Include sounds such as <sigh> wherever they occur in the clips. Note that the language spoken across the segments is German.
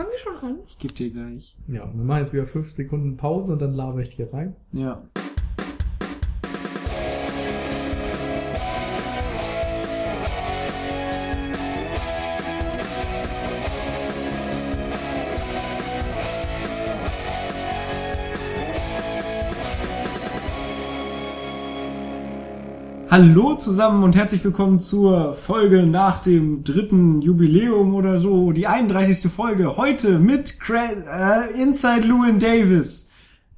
Fangen wir schon an? Ich geb dir gleich. Ja, wir machen jetzt wieder fünf Sekunden Pause und dann laber ich dir rein. Ja. Hallo zusammen und herzlich willkommen zur Folge nach dem dritten Jubiläum oder so, die 31. Folge. Heute mit Cra äh, Inside Lewin Davis.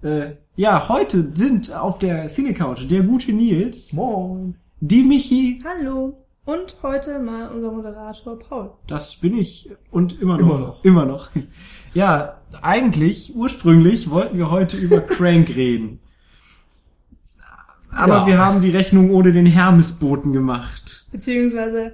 Äh, ja, heute sind auf der Cine Couch der gute Nils, Moin. die Michi, Hallo. Und heute mal unser Moderator Paul. das bin ich und immer noch. Immer noch. Immer noch. <laughs> Ja, eigentlich, ursprünglich wollten wir heute über Crank reden. Aber Ja. wir haben die Rechnung ohne den Hermesboten gemacht. Beziehungsweise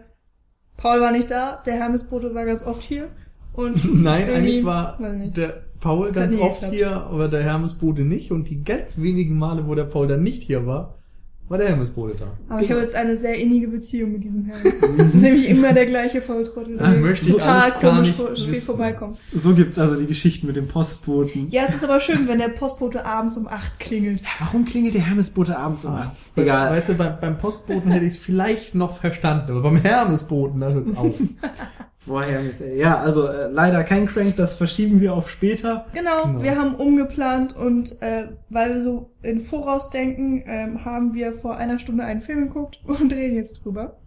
Paul war nicht da, der Hermesbote war ganz oft hier. Und <laughs> Nein, eigentlich war der Paul ganz oft hier, aber der Hermesbode nicht. Und die ganz wenigen Male, wo der Paul dann nicht hier war, war der Hermesbode da. Aber ich habe jetzt eine sehr innige Beziehung mit diesem Herrn. Das ist nämlich immer der gleiche Volltrottel, der möchte ich total alles gar komisch vor- spät wissen. vorbeikommt. So gibt's also die Geschichten mit dem Postboten. Ja, es ist aber schön, wenn der Postbote abends um 8 klingelt. Warum klingelt der Hermesbote abends um acht? Egal. Weißt du, beim, beim Postboten hätte ich es vielleicht noch verstanden, aber beim Hermesboten, da hört's auf. <laughs> Boah, Hermes, ey. Ja, also äh, leider kein Crank, das verschieben wir auf später. Genau, Genau. wir haben umgeplant und äh, weil wir so in Voraus denken, ähm, haben wir vor einer Stunde einen Film geguckt <laughs> und reden jetzt drüber.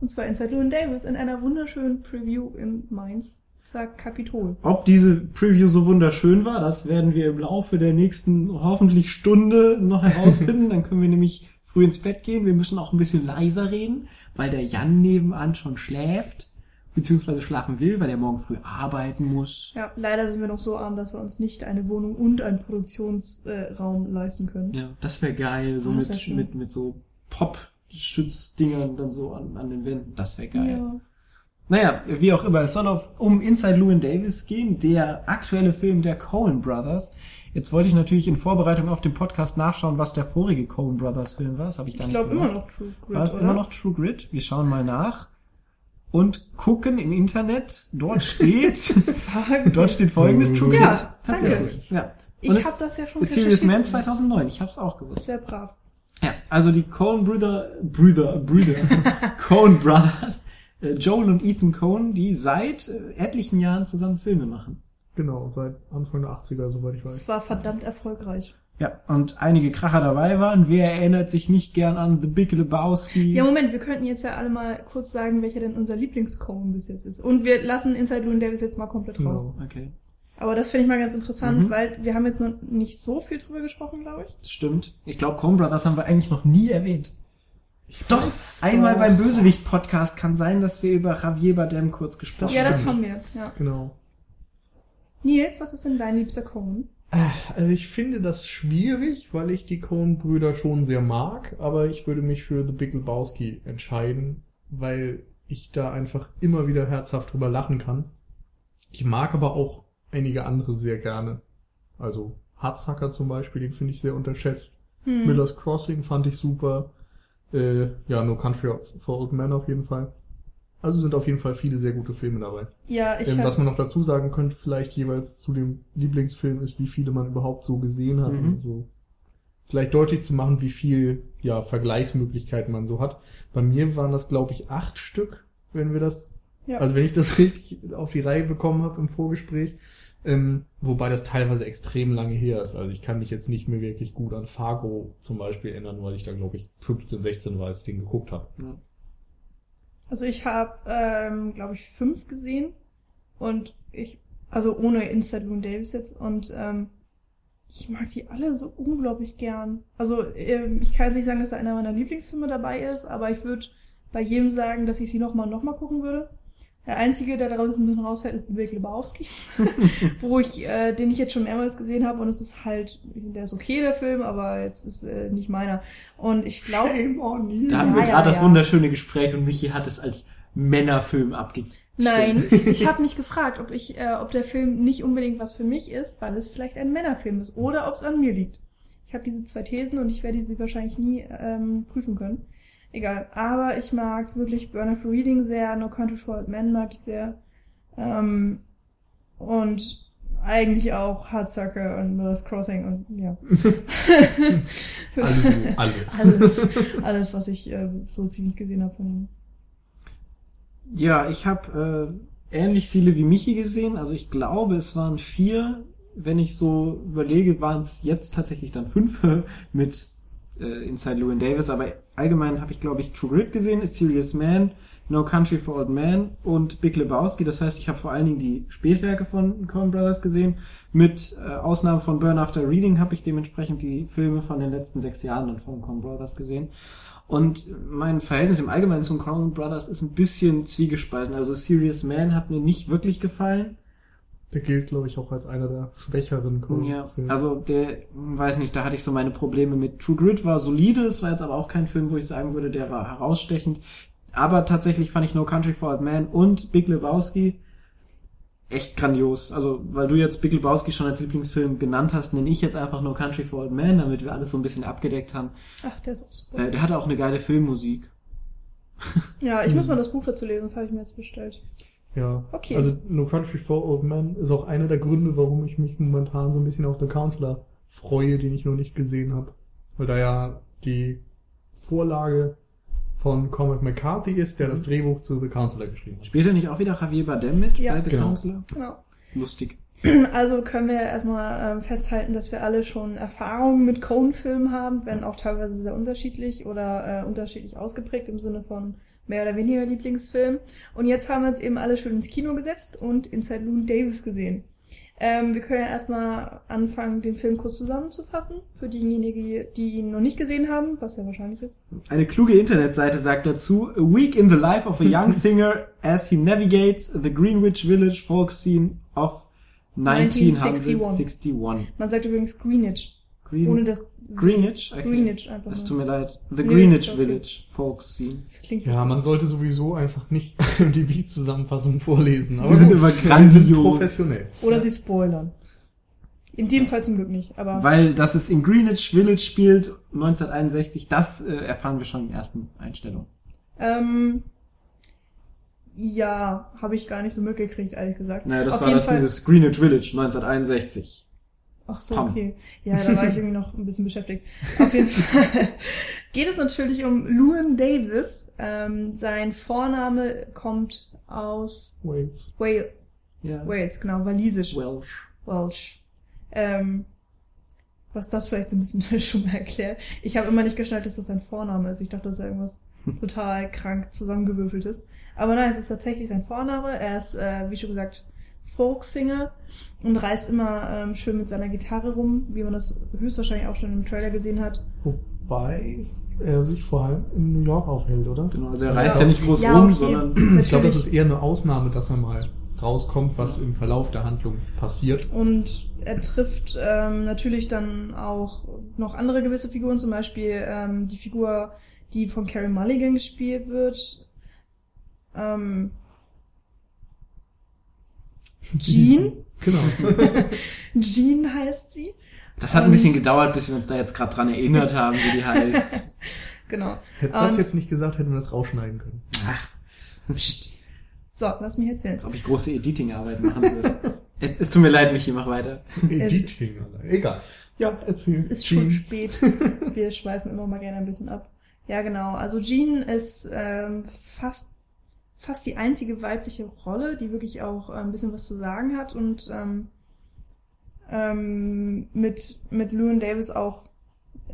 Und zwar Inside Llewyn Davis in einer wunderschönen Preview im Mainz. Sag Kapitol. Ob diese Preview so wunderschön war, das werden wir im Laufe der nächsten hoffentlich Stunde noch <laughs> herausfinden. Dann können wir nämlich früh ins Bett gehen. Wir müssen auch ein bisschen leiser reden, weil der Jan nebenan schon schläft, beziehungsweise schlafen will, weil er morgen früh arbeiten muss. Ja, leider sind wir noch so arm, dass wir uns nicht eine Wohnung und einen Produktionsraum leisten können. Ja, das wäre geil, so das mit, mit, mit so Pop-Schutzdingern dann so an, an den Wänden. Das wäre geil. Ja. Naja, wie auch immer, es soll auf, um Inside Llewyn Davis gehen, der aktuelle Film der Coen Brothers. Jetzt wollte ich natürlich in Vorbereitung auf den Podcast nachschauen, was der vorige Coen Brothers Film war. Das habe ich gar Ich nicht glaube immer noch True Grit, War es oder? immer noch True Grit? Wir schauen mal nach und gucken im Internet. Dort steht, <laughs> dort steht folgendes True Grit. Ja, Tatsächlich. Ja. Ich Und es hab das ja schon Serious. Man 2009. Ich habe es auch gewusst. Sehr brav. Ja, also die Coen Brüder, Brüder, Brüder, <laughs> Coen Brothers, äh, Joel und Ethan Coen, die seit äh, etlichen Jahren zusammen Filme machen. Genau, seit Anfang der 80er, soweit ich Es weiß. war verdammt erfolgreich. Ja, und einige Kracher dabei waren. Wer erinnert sich nicht gern an The Big Lebowski? Ja, Moment, wir könnten jetzt ja alle mal kurz sagen, welcher denn unser Lieblingscone bis jetzt ist. Und wir lassen Inside Llewyn Davis jetzt mal komplett raus. Genau. Okay, Aber das finde ich mal ganz interessant, Mhm. weil wir haben jetzt noch nicht so viel drüber gesprochen, glaube ich. das stimmt. Ich glaube, Coen Brothers haben wir eigentlich noch nie erwähnt. Doch, einmal doch. beim Bösewicht-Podcast kann sein, dass wir über Javier Bardem kurz gesprochen ja, das haben wir. Ja. Genau. Nils, was ist denn dein liebster Cone? Also ich finde das schwierig, weil ich die Coen-Brüder schon sehr mag, aber ich würde mich für The Big Lebowski entscheiden, weil ich da einfach immer wieder herzhaft drüber lachen kann. Ich mag aber auch einige andere sehr gerne. Also Hardsucker zum Beispiel, den finde ich sehr unterschätzt. Hm. Miller's Crossing fand ich super. Äh, ja, No Country for Old Men auf jeden Fall. Also sind auf jeden Fall viele sehr gute Filme dabei. Ja, ich Ähm, was man noch dazu sagen könnte, vielleicht jeweils zu dem Lieblingsfilm ist, wie viele man überhaupt so gesehen hat. Mhm. Und so vielleicht deutlich zu machen, wie viel ja, Vergleichsmöglichkeiten man so hat. Bei mir waren das, glaube ich, acht Stück, wenn wir das, ja. also wenn ich das <laughs> richtig auf die Reihe bekommen habe im Vorgespräch. Ähm, wobei das teilweise extrem lange her ist. Also ich kann mich jetzt nicht mehr wirklich gut an Fargo zum Beispiel erinnern, weil ich da, glaube ich, 15, 16 war, als ich den geguckt habe. Ja. Also ich habe, ähm, glaube ich, fünf gesehen und ich, also ohne Inside Llewyn Davis jetzt und ähm, ich mag die alle so unglaublich gern. Also ähm, ich kann jetzt nicht sagen, dass da einer meiner Lieblingsfilme dabei ist, aber ich würde bei jedem sagen, dass ich sie nochmal und nochmal gucken würde. Der einzige, der daraus ein bisschen rausfällt, ist Big Lebowski, <laughs> wo ich, äh, den ich jetzt schon mehrmals gesehen habe und es ist halt, der ist okay, der Film, aber jetzt ist äh, nicht meiner. Und ich glaube. Da haben wir Ja, gerade ja, das ja. wunderschöne Gespräch und Michi hat es als Männerfilm abgegeben. Nein, <laughs> ich habe mich gefragt, ob ich, äh, ob der Film nicht unbedingt was für mich ist, weil es vielleicht ein Männerfilm ist oder ob es an mir liegt. Ich habe diese zwei Thesen und ich werde sie wahrscheinlich nie ähm, prüfen können. Egal. Aber ich mag wirklich Burn of Reading sehr, No Country for Old Men mag ich sehr. Ähm, Und eigentlich auch Hardsucker und Miller's Crossing und ja. <laughs> Alles, <laughs> alle. alles, alles, was ich äh, so ziemlich gesehen habe von ihm. Ja, ich habe äh, ähnlich viele wie Michi gesehen. Also ich glaube, es waren vier. Wenn ich so überlege, waren es jetzt tatsächlich dann fünf <laughs> mit äh, Inside Llewyn Davis. Aber allgemein habe ich, glaube ich, True Grit gesehen, Serious Man, No Country for Old Men und Big Lebowski. Das heißt, ich habe vor allen Dingen die Spätwerke von Coen Brothers gesehen. Mit äh, Ausnahme von Burn After Reading habe ich dementsprechend die Filme von den letzten sechs Jahren dann von Coen Brothers gesehen. Und mein Verhältnis im Allgemeinen zum Coen Brothers ist ein bisschen zwiegespalten. Also Serious Man hat mir nicht wirklich gefallen. Der gilt, glaube ich, auch als einer der schwächeren Ja, Coen-Filme. also der, hm, weiß nicht, da hatte ich so meine Probleme mit. True Grit war solide, es war jetzt aber auch kein Film, wo ich sagen würde, der war herausstechend. Aber tatsächlich fand ich No Country for Old Men und Big Lebowski echt grandios. Also, weil du jetzt Big Lebowski schon als Lieblingsfilm genannt hast, nenne ich jetzt einfach No Country for Old Men, damit wir alles so ein bisschen abgedeckt haben. Ach, der ist auch super. Äh, der hatte auch eine geile Filmmusik. Ja, ich muss mal das Buch dazu lesen, das habe ich mir jetzt bestellt. Ja. Okay. Also No Country for Old Men ist auch einer der Gründe, warum ich mich momentan so ein bisschen auf den Counselor freue, den ich noch nicht gesehen habe. Weil da ja die Vorlage von Cormac McCarthy ist, der das Drehbuch zu The Counselor geschrieben hat. Spielt er nicht auch wieder Javier Bardem mit Ja. bei The Genau. Counselor? Genau. Lustig. <clears throat> Also können wir erstmal ähm, festhalten, dass wir alle schon Erfahrungen mit Coen-Filmen haben, wenn auch teilweise sehr unterschiedlich oder äh, unterschiedlich ausgeprägt im Sinne von mehr oder weniger Lieblingsfilm. Und jetzt haben wir uns eben alle schön ins Kino gesetzt und Inside Llewyn Davis gesehen. Ähm, wir können ja erstmal anfangen, den Film kurz zusammenzufassen, für diejenigen, die, ihn noch nicht gesehen haben, was ja wahrscheinlich ist. Eine kluge Internetseite sagt dazu, A week in the life of a young <laughs> singer as he navigates the Greenwich Village folk scene of 1961. Man sagt übrigens Greenwich, Green, ohne das Greenwich? Okay. Greenwich einfach Es tut mir leid. The Nee, Greenwich okay. Village folk scene. Das klingt Ja, man sollte sowieso einfach nicht <laughs> die Beat-Zusammenfassung vorlesen. Aber Die sind immer wir sind grandios. professionell. Oder sie spoilern. In dem Fall zum Glück nicht, aber Weil, dass es in Greenwich Village spielt, 1961, das äh, erfahren wir schon in der ersten Einstellung. ähm, ja, habe ich gar nicht so mitgekriegt, ehrlich gesagt. Naja, das Auf war das Fall- dieses Greenwich Village 1961. Ach so, Pam. okay. Ja, da war ich irgendwie noch ein bisschen beschäftigt. Auf jeden <laughs> Fall geht es natürlich um Llewyn Davis. Ähm, sein Vorname kommt aus Wales. Wales, Ja. Wales genau, walisisch. Welsh. Welsh. Ähm, was das vielleicht so ein bisschen <laughs> schon mal erklärt. Ich habe immer nicht geschnallt, dass das sein Vorname ist. Ich dachte, das ist irgendwas total krank zusammengewürfeltes. Aber nein, es ist tatsächlich sein Vorname. Er ist, äh, wie schon gesagt, Folksinger und reist immer ähm, schön mit seiner Gitarre rum, wie man das höchstwahrscheinlich auch schon im Trailer gesehen hat. Wobei er sich vor allem in New York aufhält, oder? Genau, also er Ja. reist ja nicht groß Ja, rum, okay. sondern Ich glaube, das ist eher eine Ausnahme, dass er mal rauskommt, was im Verlauf der Handlung passiert. Und er trifft ähm, natürlich dann auch noch andere gewisse Figuren, zum Beispiel ähm, die Figur, die von Carrie Mulligan gespielt wird. Ähm, Jean? <laughs> Genau. <laughs> Jean heißt sie. das hat ein bisschen gedauert, bis wir uns da jetzt gerade dran erinnert <laughs> haben, wie die heißt. Genau. Hätte das Und- jetzt nicht gesagt, hätten wir das rausschneiden können. Ach, Psst. So, lass mich erzählen. als ob ich große Editing-Arbeit machen würde. Jetzt, es tut mir leid, Michi, mach weiter. Editing. Egal. Ja, erzähl. Es ist Jean. schon spät. Wir schweifen immer mal gerne ein bisschen ab. Ja, genau. Also Jean ist ähm, fast fast die einzige weibliche Rolle, die wirklich auch äh, ein bisschen was zu sagen hat und ähm, ähm, mit mit Llewyn Davis auch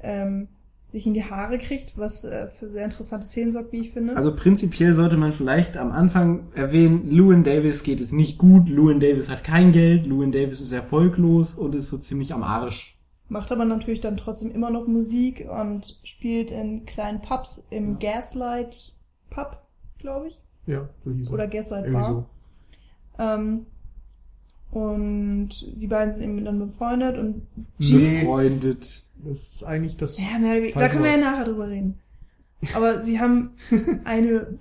ähm, sich in die Haare kriegt, was äh, für sehr interessante Szenen sorgt, wie ich finde. Also prinzipiell sollte man vielleicht am Anfang erwähnen, Llewyn Davis geht es nicht gut, Llewyn Davis hat kein Geld, Llewyn Davis ist erfolglos und ist so ziemlich am Arsch. Macht aber natürlich dann trotzdem immer noch Musik und spielt in kleinen Pubs im Gaslight Pub, glaube ich. Ja, so hieß er. Oder Gaslight Irgendwie Bar. so. Ähm, und die beiden sind eben dann befreundet und Nee. Befreundet. Das ist eigentlich das. ja, mehr da können wir ja nachher drüber reden. Aber sie haben <laughs> eine,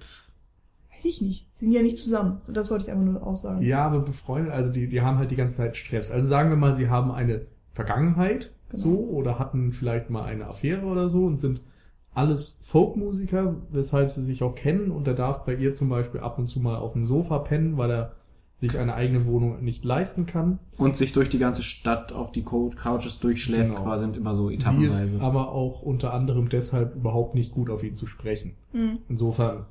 weiß ich nicht, sie sind ja nicht zusammen. So, das wollte ich einfach nur aussagen. Ja, aber befreundet, also die, die haben halt die ganze Zeit Stress. Also sagen wir mal, sie haben eine Vergangenheit Genau. so oder hatten vielleicht mal eine Affäre oder so und sind alles Folkmusiker, weshalb sie sich auch kennen und er darf bei ihr zum Beispiel ab und zu mal auf dem Sofa pennen, weil er sich eine eigene Wohnung nicht leisten kann. Und sich durch die ganze Stadt auf die Co- Couches durchschläft Genau. quasi und immer so Sie etappenweise. ist aber auch unter anderem deshalb überhaupt nicht gut auf ihn zu sprechen. Hm. Insofern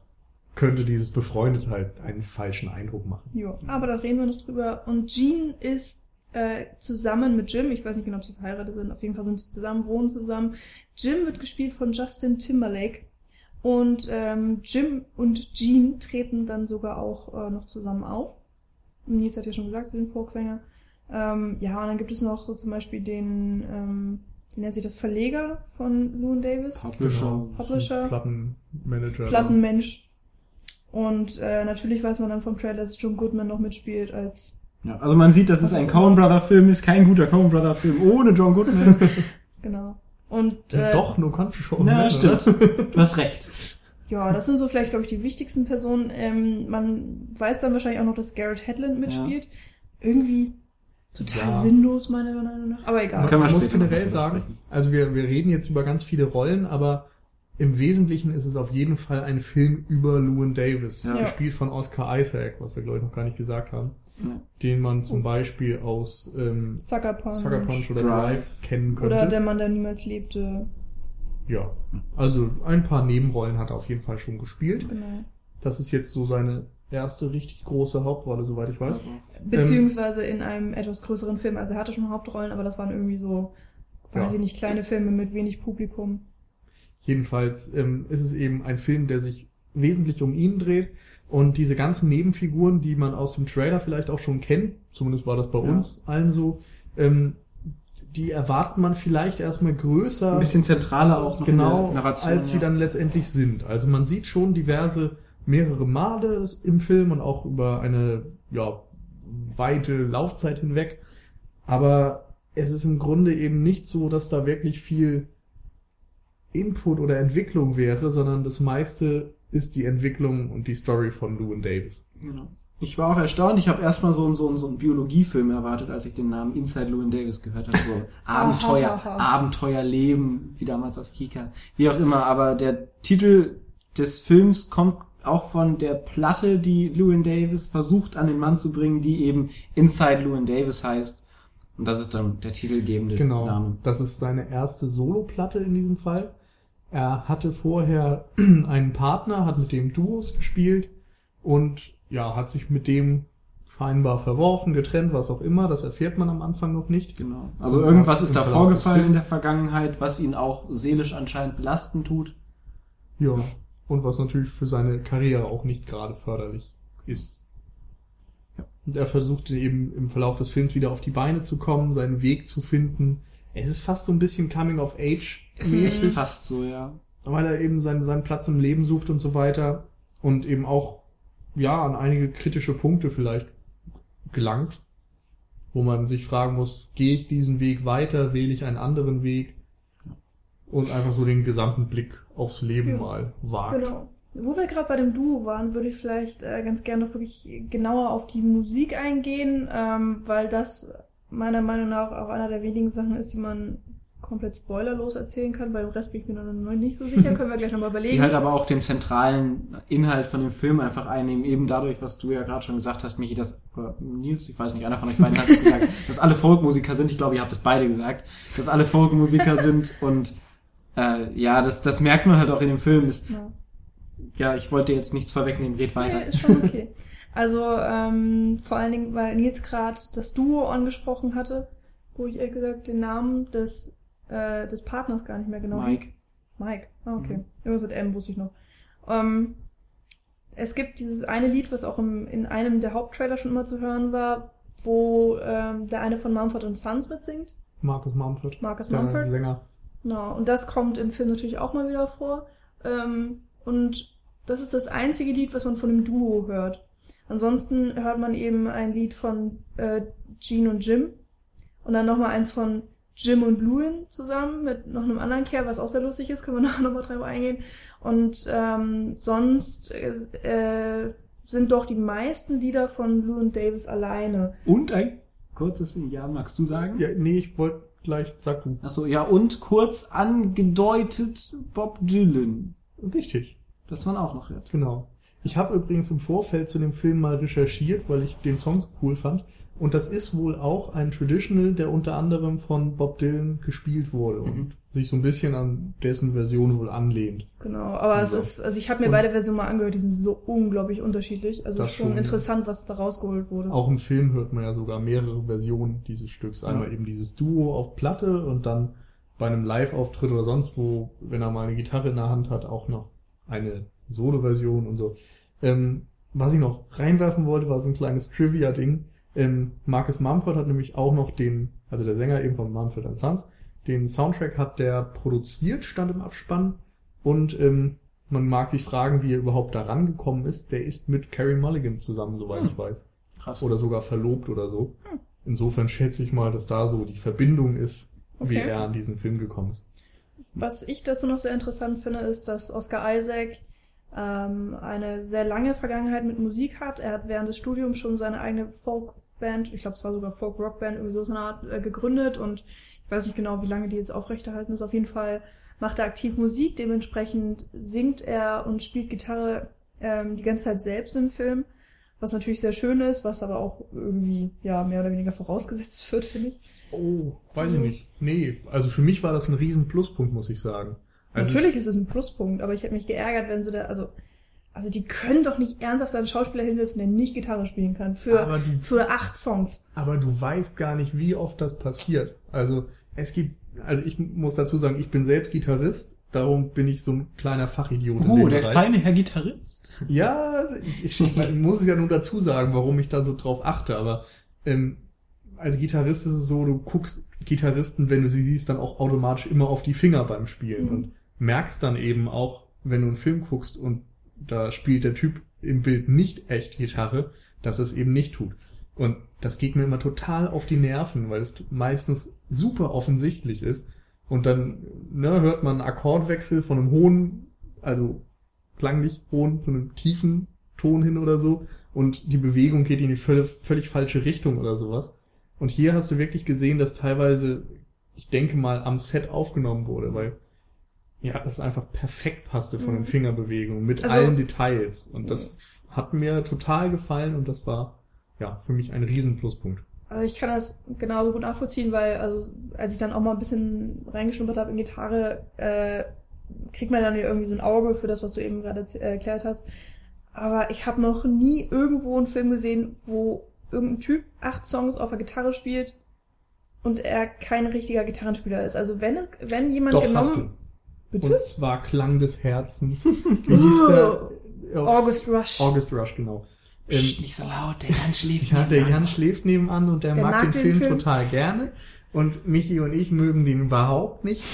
könnte dieses befreundet halt einen falschen Eindruck machen. Ja, aber da reden wir noch drüber. Und Jean ist äh, zusammen mit Jim, ich weiß nicht genau, ob sie verheiratet sind, auf jeden Fall sind sie zusammen, wohnen zusammen. Jim wird gespielt von Justin Timberlake. Und ähm, Jim und Jean treten dann sogar auch äh, noch zusammen auf. Nils hat ja schon gesagt, sie sind Folksänger. Ähm, ja, und dann gibt es noch so zum Beispiel den, ähm, wie nennt sich das, Verleger von Llewyn Davis? Publisher. Publisher. Plattenmanager. Plattenmensch. Und äh, natürlich weiß man dann vom Trailer, dass John Goodman noch mitspielt als Ja, also man sieht, dass es ein Coen Brother Film ist, kein guter Coen Brother Film ohne John Goodman. <laughs> genau. Und Ja, äh, Doch, No Country for Old Na, Men, stimmt. Du hast recht. ja, das sind so vielleicht, glaube ich, die wichtigsten Personen. Ähm, man weiß dann wahrscheinlich auch noch, dass Garrett Hedlund mitspielt. Irgendwie total Ja. sinnlos, meiner Meinung nach. Aber egal. Wir Man muss generell sagen, sprechen. also wir, wir reden jetzt über ganz viele Rollen, aber im Wesentlichen ist es auf jeden Fall ein Film über Llewyn Davis, Ja. gespielt von Oscar Isaac, was wir glaube ich noch gar nicht gesagt haben, Ja. den man zum Beispiel aus ähm, Sucker Punch. Sucker Punch oder Drive. Drive kennen könnte. Oder der Mann, der niemals lebte. ja, also ein paar Nebenrollen hat er auf jeden Fall schon gespielt. Genau. Das ist jetzt so seine erste richtig große Hauptrolle, soweit ich weiß. Beziehungsweise in einem etwas größeren Film. Also er hatte schon Hauptrollen, aber das waren irgendwie so, weiß Ja. ich nicht, kleine Filme mit wenig Publikum. Jedenfalls ähm, ist es eben ein Film, der sich wesentlich um ihn dreht. Und diese ganzen Nebenfiguren, die man aus dem Trailer vielleicht auch schon kennt, zumindest war das bei Ja. uns allen so, ähm, die erwartet man vielleicht erstmal größer, Ein bisschen zentraler auch noch genau, in der Narration. als sie ja. dann letztendlich sind. Also man sieht schon diverse, mehrere Male im Film und auch über eine ja, weite Laufzeit hinweg. Aber es ist im Grunde eben nicht so, dass da wirklich viel Input oder Entwicklung wäre, sondern das meiste ist die Entwicklung und die Story von Llewyn Davis. Genau. Ich war auch erstaunt. Ich habe erstmal so, einen- so, einen- so einen Biologiefilm erwartet, als ich den Namen Inside Llewyn Davis gehört habe. So <laughs> Abenteuer. Abenteuerleben, wie damals auf Kika. Wie auch immer. Aber der Titel des Films kommt auch von der Platte, die Llewyn Davis versucht an den Mann zu bringen, die eben Inside Llewyn Davis heißt. Und das ist dann der titelgebende Genau. Name. Das ist seine erste Soloplatte in diesem Fall. Er hatte vorher <clears throat> einen Partner, hat mit dem Duos gespielt und ja, hat sich mit dem scheinbar verworfen, getrennt, was auch immer. Das erfährt man am Anfang noch nicht. Genau. Also Und irgendwas was ist da vorgefallen in der Vergangenheit, was ihn auch seelisch anscheinend belasten tut. Ja. Und was natürlich für seine Karriere auch nicht gerade förderlich ist. Ja. Und er versuchte eben im Verlauf des Films wieder auf die Beine zu kommen, seinen Weg zu finden. Es ist fast so ein bisschen Coming of Age Es ist mäßig. fast so, ja. weil er eben seinen, seinen Platz im Leben sucht und so weiter und eben auch ja an einige kritische Punkte vielleicht gelangt, wo man sich fragen muss, gehe ich diesen Weg weiter, wähle ich einen anderen Weg und einfach so den gesamten Blick aufs Leben Ja. mal wagt. Genau. Wo wir gerade bei dem Duo waren, würde ich vielleicht äh, ganz gerne noch wirklich genauer auf die Musik eingehen, ähm, weil das meiner Meinung nach auch einer der wenigen Sachen ist, die man komplett spoilerlos erzählen kann. Bei dem Rest bin ich mir noch nicht so sicher, <laughs> können wir gleich nochmal überlegen. Die halt aber auch den zentralen Inhalt von dem Film einfach einnehmen, eben dadurch, was du ja gerade schon gesagt hast, Michi, dass, oder Nils, ich weiß nicht, einer von euch beiden hat es gesagt, <laughs> dass alle Folkmusiker sind, ich glaube, ihr habt es beide gesagt, dass alle Folkmusiker <laughs> sind und äh, ja, das, das merkt man halt auch in dem Film. Ist, ja. ja, ich wollte jetzt nichts vorwegnehmen, red weiter. Nee, ist schon okay. Also ähm, vor allen Dingen, weil Nils gerade das Duo angesprochen hatte, wo ich ehrlich gesagt den Namen des, äh, des Partners gar nicht mehr genau Mike. Mike. Ah, okay. Mhm. Irgendwas mit M wusste ich noch. Ähm, es gibt dieses eine Lied, was auch im, in einem der Haupttrailer schon immer zu hören war, wo ähm, der eine von Mumford Sons mitsingt. Marcus Mumford, Marcus der Mumford. Sänger. Genau. Und das kommt im Film natürlich auch mal wieder vor. Ähm, und das ist das einzige Lied, was man von dem Duo hört. Ansonsten hört man eben ein Lied von äh, Gene und Jim. Und dann nochmal eins von Jim und Lewin zusammen mit noch einem anderen Kerl, was auch sehr lustig ist, können wir <laughs> nachher nochmal drauf eingehen. Und ähm, sonst äh, äh, sind doch die meisten Lieder von Lewin Davis alleine. Und ein kurzes Ja, magst du sagen? Ja, nee, ich wollte gleich, sag du. Achso, ja, und kurz angedeutet Bob Dylan. Richtig. Das man auch noch hört. Genau. Ich habe übrigens im Vorfeld zu dem Film mal recherchiert, weil ich den Song so cool fand. Und das ist wohl auch ein Traditional, der unter anderem von Bob Dylan gespielt wurde und Mhm. sich so ein bisschen an dessen Version wohl anlehnt. Genau, aber es Ja. ist, also ich habe mir Und- beide Versionen mal angehört, die sind so unglaublich unterschiedlich. Also Das schon schon, interessant, was da rausgeholt wurde. Auch im Film hört man ja sogar mehrere Versionen dieses Stücks. Einmal Ja. eben dieses Duo auf Platte und dann bei einem Live-Auftritt oder sonst wo, wenn er mal eine Gitarre in der Hand hat, auch noch eine Solo-Version und so. Ähm, was ich noch reinwerfen wollte, war so ein kleines Trivia-Ding. Ähm, Marcus Mumford hat nämlich auch noch den, also der Sänger eben von Mumford Sons, den Soundtrack hat der produziert, stand im Abspann. Und ähm, man mag sich fragen, wie er überhaupt da rangekommen ist. Der ist mit Carrie Mulligan zusammen, soweit Hm. ich weiß Krass. oder sogar verlobt oder so. Hm. Insofern schätze ich mal, dass da so die Verbindung ist, wie Okay. er an diesen Film gekommen ist. Was ich dazu noch sehr interessant finde, ist, dass Oscar Isaac ähm, eine sehr lange Vergangenheit mit Musik hat. Er hat während des Studiums schon seine eigene Folkband, ich glaube es war sogar Folk-Rock-Band, irgendwie so eine Art äh, gegründet und ich weiß nicht genau, wie lange die jetzt aufrechterhalten ist. Auf jeden Fall macht er aktiv Musik, dementsprechend singt er und spielt Gitarre ähm, die ganze Zeit selbst im Film, was natürlich sehr schön ist, was aber auch irgendwie ja mehr oder weniger vorausgesetzt wird, finde ich. Oh, weiß ich Also- nicht. Nee, also für mich war das ein riesen Pluspunkt, muss ich sagen. Also Natürlich ist es ein Pluspunkt, aber ich hätte mich geärgert, wenn sie da, also, also die können doch nicht ernsthaft einen Schauspieler hinsetzen, der nicht Gitarre spielen kann. Für, Aber du- für acht Songs. Aber du weißt gar nicht, wie oft das passiert. Also es gibt, also ich muss dazu sagen, ich bin selbst Gitarrist, darum bin ich so ein kleiner Fachidiot in Oh, dem der Bereich. kleine Herr Gitarrist. Ja, ich, ich muss es ja nur dazu sagen, warum ich da so drauf achte, aber ähm, als Gitarrist ist es so, du guckst Gitarristen, wenn du sie siehst, dann auch automatisch immer auf die Finger beim Spielen Mhm. und merkst dann eben auch, wenn du einen Film guckst und da spielt der Typ im Bild nicht echt Gitarre, dass es eben nicht tut. Und das geht mir immer total auf die Nerven, weil es meistens super offensichtlich ist. Und dann ne, hört man einen Akkordwechsel von einem hohen, also klanglich hohen zu einem tiefen Ton hin oder so. Und die Bewegung geht in die völlig, völlig falsche Richtung oder sowas. Und hier hast du wirklich gesehen, dass teilweise, ich denke mal, am Set aufgenommen wurde, weil ja, das einfach perfekt passte von den Mhm. Fingerbewegungen mit Also- allen Details. Und das hat mir total gefallen und das war ja für mich ein Riesenpluspunkt. Also ich kann das genauso gut nachvollziehen, weil, also, als ich dann auch mal ein bisschen reingeschnuppert habe in Gitarre, äh, kriegt man dann ja irgendwie so ein Auge für das, was du eben gerade äh, erklärt hast. Aber ich habe noch nie irgendwo einen Film gesehen, wo irgendein Typ acht Songs auf der Gitarre spielt und er kein richtiger Gitarrenspieler ist. Also wenn, wenn jemand Doch, genommen... Bitte? Und zwar Klang des Herzens. <laughs> Wie hieß der? Auf August Rush. August Rush, genau. Ähm, Psst, nicht so laut, der Jan schläft ja, der nebenan. Jan schläft nebenan und der, Der mag, mag den, den Film, Film. total gerne. Und Michi und ich mögen den überhaupt nicht. <laughs>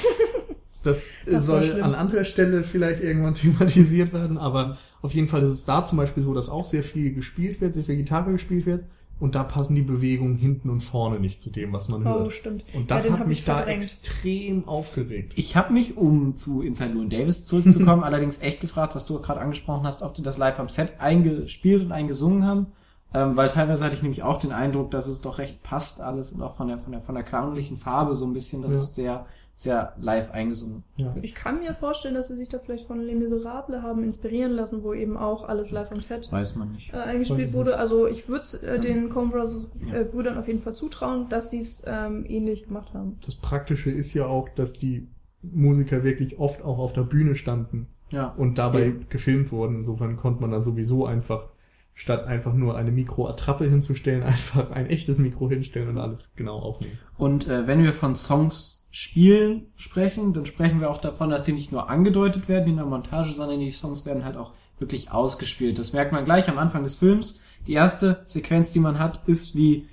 Das, Das soll an anderer Stelle vielleicht irgendwann <laughs> thematisiert werden, aber auf jeden Fall ist es da zum Beispiel so, dass auch sehr viel gespielt wird, sehr viel Gitarre gespielt wird und da passen die Bewegungen hinten und vorne nicht zu dem, was man Oh, hört. stimmt. Und das ja, hat mich ich da extrem aufgeregt. Ich habe mich, um zu Inside Llewyn Davis zurückzukommen, <laughs> allerdings echt gefragt, was du gerade angesprochen hast, ob die das live am Set eingespielt und eingesungen haben. Ähm, weil teilweise hatte ich nämlich auch den Eindruck, dass es doch recht passt alles und auch von der, von der, von der klanglichen Farbe so ein bisschen, dass Ja. es sehr, sehr live eingesungen Ja. Ich kann mir vorstellen, dass sie sich da vielleicht von Les Miserables haben inspirieren lassen, wo eben auch alles live am Set Weiß man nicht. äh, eingespielt wurde. Also ich würde äh, den Coen Brothers Ja. äh, Brüdern auf jeden Fall zutrauen, dass sie es ähm, ähnlich gemacht haben. Das Praktische ist ja auch, dass die Musiker wirklich oft auch auf der Bühne standen Ja. und dabei Eben. gefilmt wurden. Insofern konnte man dann sowieso einfach, statt einfach nur eine Mikroattrappe hinzustellen, <laughs> einfach ein echtes Mikro hinstellen und alles genau aufnehmen. Und äh, wenn wir von Songs spielen sprechen, dann sprechen wir auch davon, dass die nicht nur angedeutet werden in der Montage, sondern die Songs werden halt auch wirklich ausgespielt. Das merkt man gleich am Anfang des Films. Die erste Sequenz, die man hat, ist wie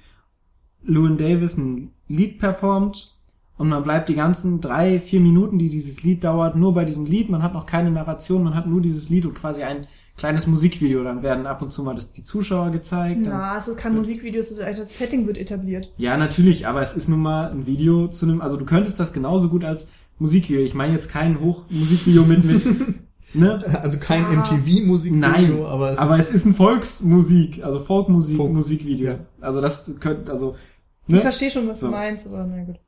Llewyn Davis ein Lied performt und man bleibt die ganzen drei, vier Minuten, die dieses Lied dauert, nur bei diesem Lied. Man hat noch keine Narration, man hat nur dieses Lied und quasi ein kleines Musikvideo. Dann werden ab und zu mal das, die Zuschauer gezeigt. Na, es ist kein Musikvideo, es ist eigentlich das Setting wird etabliert. ja, natürlich, aber es ist nun mal ein Video zu einem, also du könntest das genauso gut als Musikvideo. Ich meine jetzt kein Hochmusikvideo mit, mit, <laughs> ne? Also kein Ah. MTV-Musikvideo, Nein, aber es aber ist, es ist ein Volksmusik, also Folkmusik, Folk. Musikvideo. Ja. Also das könnte, also, Ich ne? verstehe schon, was So. du meinst, aber na gut.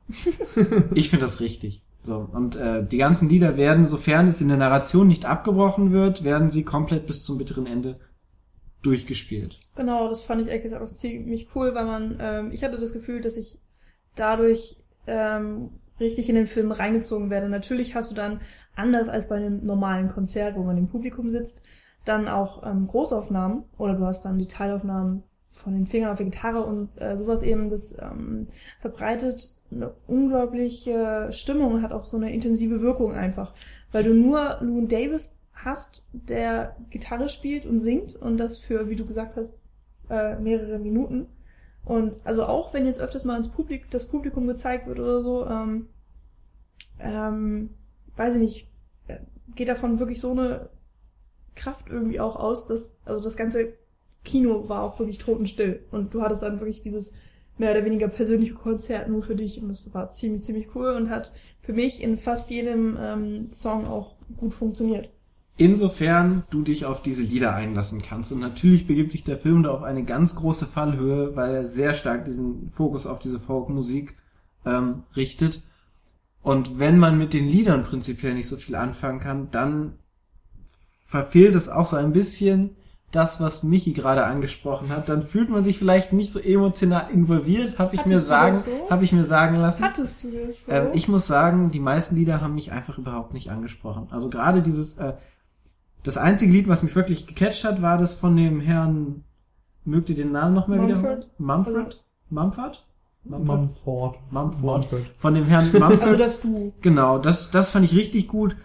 Ich finde das richtig. So, und äh, die ganzen Lieder werden, sofern es in der Narration nicht abgebrochen wird, werden sie komplett bis zum bitteren Ende durchgespielt. Genau, das fand ich ehrlich gesagt auch ziemlich cool, weil man, ähm, ich hatte das Gefühl, dass ich dadurch ähm, richtig in den Film reingezogen werde. Natürlich hast du dann, anders als bei einem normalen Konzert, wo man im Publikum sitzt, dann auch ähm, Großaufnahmen oder du hast dann die Teilaufnahmen von den Fingern auf der Gitarre und äh, sowas eben, das ähm, verbreitet eine unglaubliche Stimmung, hat auch so eine intensive Wirkung einfach, weil du nur Loon Davis hast, der Gitarre spielt und singt und das für, wie du gesagt hast, äh, mehrere Minuten. Und also auch wenn jetzt öfters mal ins Publik, das Publikum gezeigt wird oder so, ähm, ähm, weiß ich nicht, äh, geht davon wirklich so eine Kraft irgendwie auch aus, dass, also das ganze Kino war auch wirklich totenstill. Und du hattest dann wirklich dieses mehr oder weniger persönliche Konzert nur für dich. Und das war ziemlich, ziemlich cool und hat für mich in fast jedem ähm, Song auch gut funktioniert. Insofern du dich auf diese Lieder einlassen kannst. Und natürlich begibt sich der Film da auf eine ganz große Fallhöhe, weil er sehr stark diesen Fokus auf diese Folkmusik ähm, richtet. Und wenn man mit den Liedern prinzipiell nicht so viel anfangen kann, dann verfehlt es auch so ein bisschen das, was Michi gerade angesprochen hat. Dann fühlt man sich vielleicht nicht so emotional involviert, habe ich Hattest mir sagen, so? habe ich mir sagen lassen. Hattest du das so? Ähm, ich muss sagen, die meisten Lieder haben mich einfach überhaupt nicht angesprochen. Also gerade dieses, äh, das einzige Lied, was mich wirklich gecatcht hat, war das von dem Herrn, mögt ihr den Namen noch mal wieder? Mumford? Mumford? Mumford? Mumford. Mumford. Mumford. Von dem Herrn Mumford. also das du. Genau, das, das fand ich richtig gut.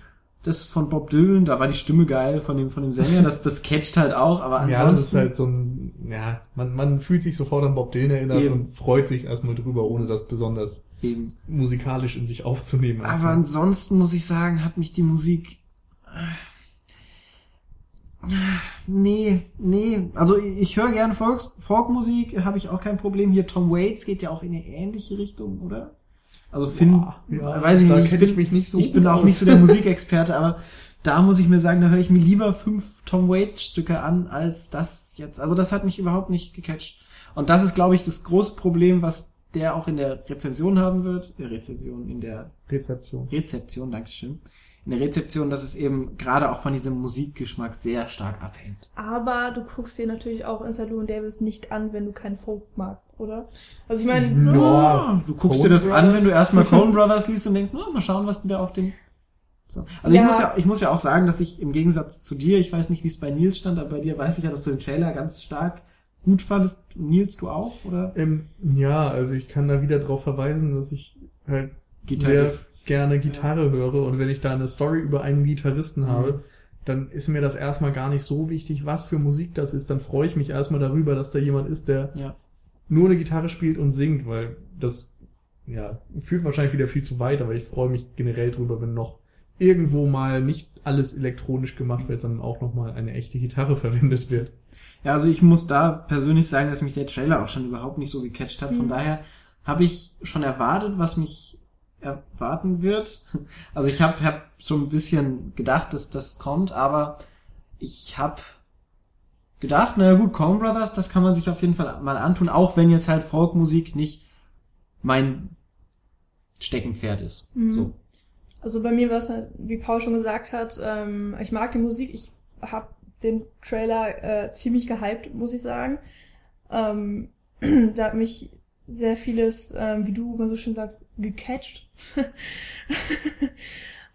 Das von Bob Dylan, da war die Stimme geil von dem, von dem Sänger, das, das catcht halt auch, aber ansonsten. Ja, das ist halt so ein, ja, man, man fühlt sich sofort an Bob Dylan erinnert Eben. und freut sich erstmal drüber, ohne das besonders eben. musikalisch in sich aufzunehmen. Aber ansonsten muss ich sagen, hat mich die Musik. Nee, nee. Also ich, ich höre gerne Volks, Folkmusik, habe ich auch kein Problem. Hier Tom Waits geht ja auch in eine ähnliche Richtung, oder? Also Finn, ja, weiß ich nicht. kenn bin- ich mich nicht so Ich bin auch aus. nicht so der <laughs> Musikexperte, aber da muss ich mir sagen, da höre ich mir lieber fünf Tom Waits Stücke an, als das jetzt. Also das hat mich überhaupt nicht gecatcht. Und das ist, glaube ich, das große Problem, was der auch in der Rezension haben wird. Rezension, in der Rezeption. Rezeption, Dankeschön. In der Rezeption, dass es eben gerade auch von diesem Musikgeschmack sehr stark abhängt. Aber du guckst dir natürlich auch Inside Llewyn Davis nicht an, wenn du keinen Folk magst, oder? Also ich meine, Ja, du guckst Coen dir das an, Brothers. wenn du erstmal <laughs> Coen Brothers liest und denkst, na, mal schauen, was die da auf den... So. Also Ja. ich muss ja, ich muss ja auch sagen, dass ich im Gegensatz zu dir, ich weiß nicht, wie es bei Nils stand, aber bei dir weiß ich ja, dass du den Trailer ganz stark gut fandest. Nils, du auch, oder? Ähm, ja, also ich kann da wieder drauf verweisen, dass ich halt Gitarrist. sehr gerne Gitarre höre und wenn ich da eine Story über einen Gitarristen habe, dann ist mir das erstmal gar nicht so wichtig, was für Musik das ist. Dann freue ich mich erstmal darüber, dass da jemand ist, der Ja. nur eine Gitarre spielt und singt, weil das ja führt wahrscheinlich wieder viel zu weit, aber ich freue mich generell drüber, wenn noch irgendwo mal nicht alles elektronisch gemacht wird, sondern auch nochmal eine echte Gitarre <laughs> verwendet wird. Ja, also ich muss da persönlich sagen, dass mich der Trailer auch schon überhaupt nicht so gecatcht hat. Von Mhm. daher habe ich schon erwartet, was mich erwarten wird. Also ich habe hab schon ein bisschen gedacht, dass das kommt, aber ich habe gedacht, na gut, Coen Brothers, das kann man sich auf jeden Fall mal antun, auch wenn jetzt halt Folkmusik nicht mein Steckenpferd ist. Mhm. So. Also bei mir war es halt, wie Paul schon gesagt hat, ähm, ich mag die Musik. Ich habe den Trailer äh, ziemlich gehypt, muss ich sagen. Ähm, <clears throat> da hat mich sehr vieles, ähm, wie du immer so schön sagst, gecatcht. <laughs>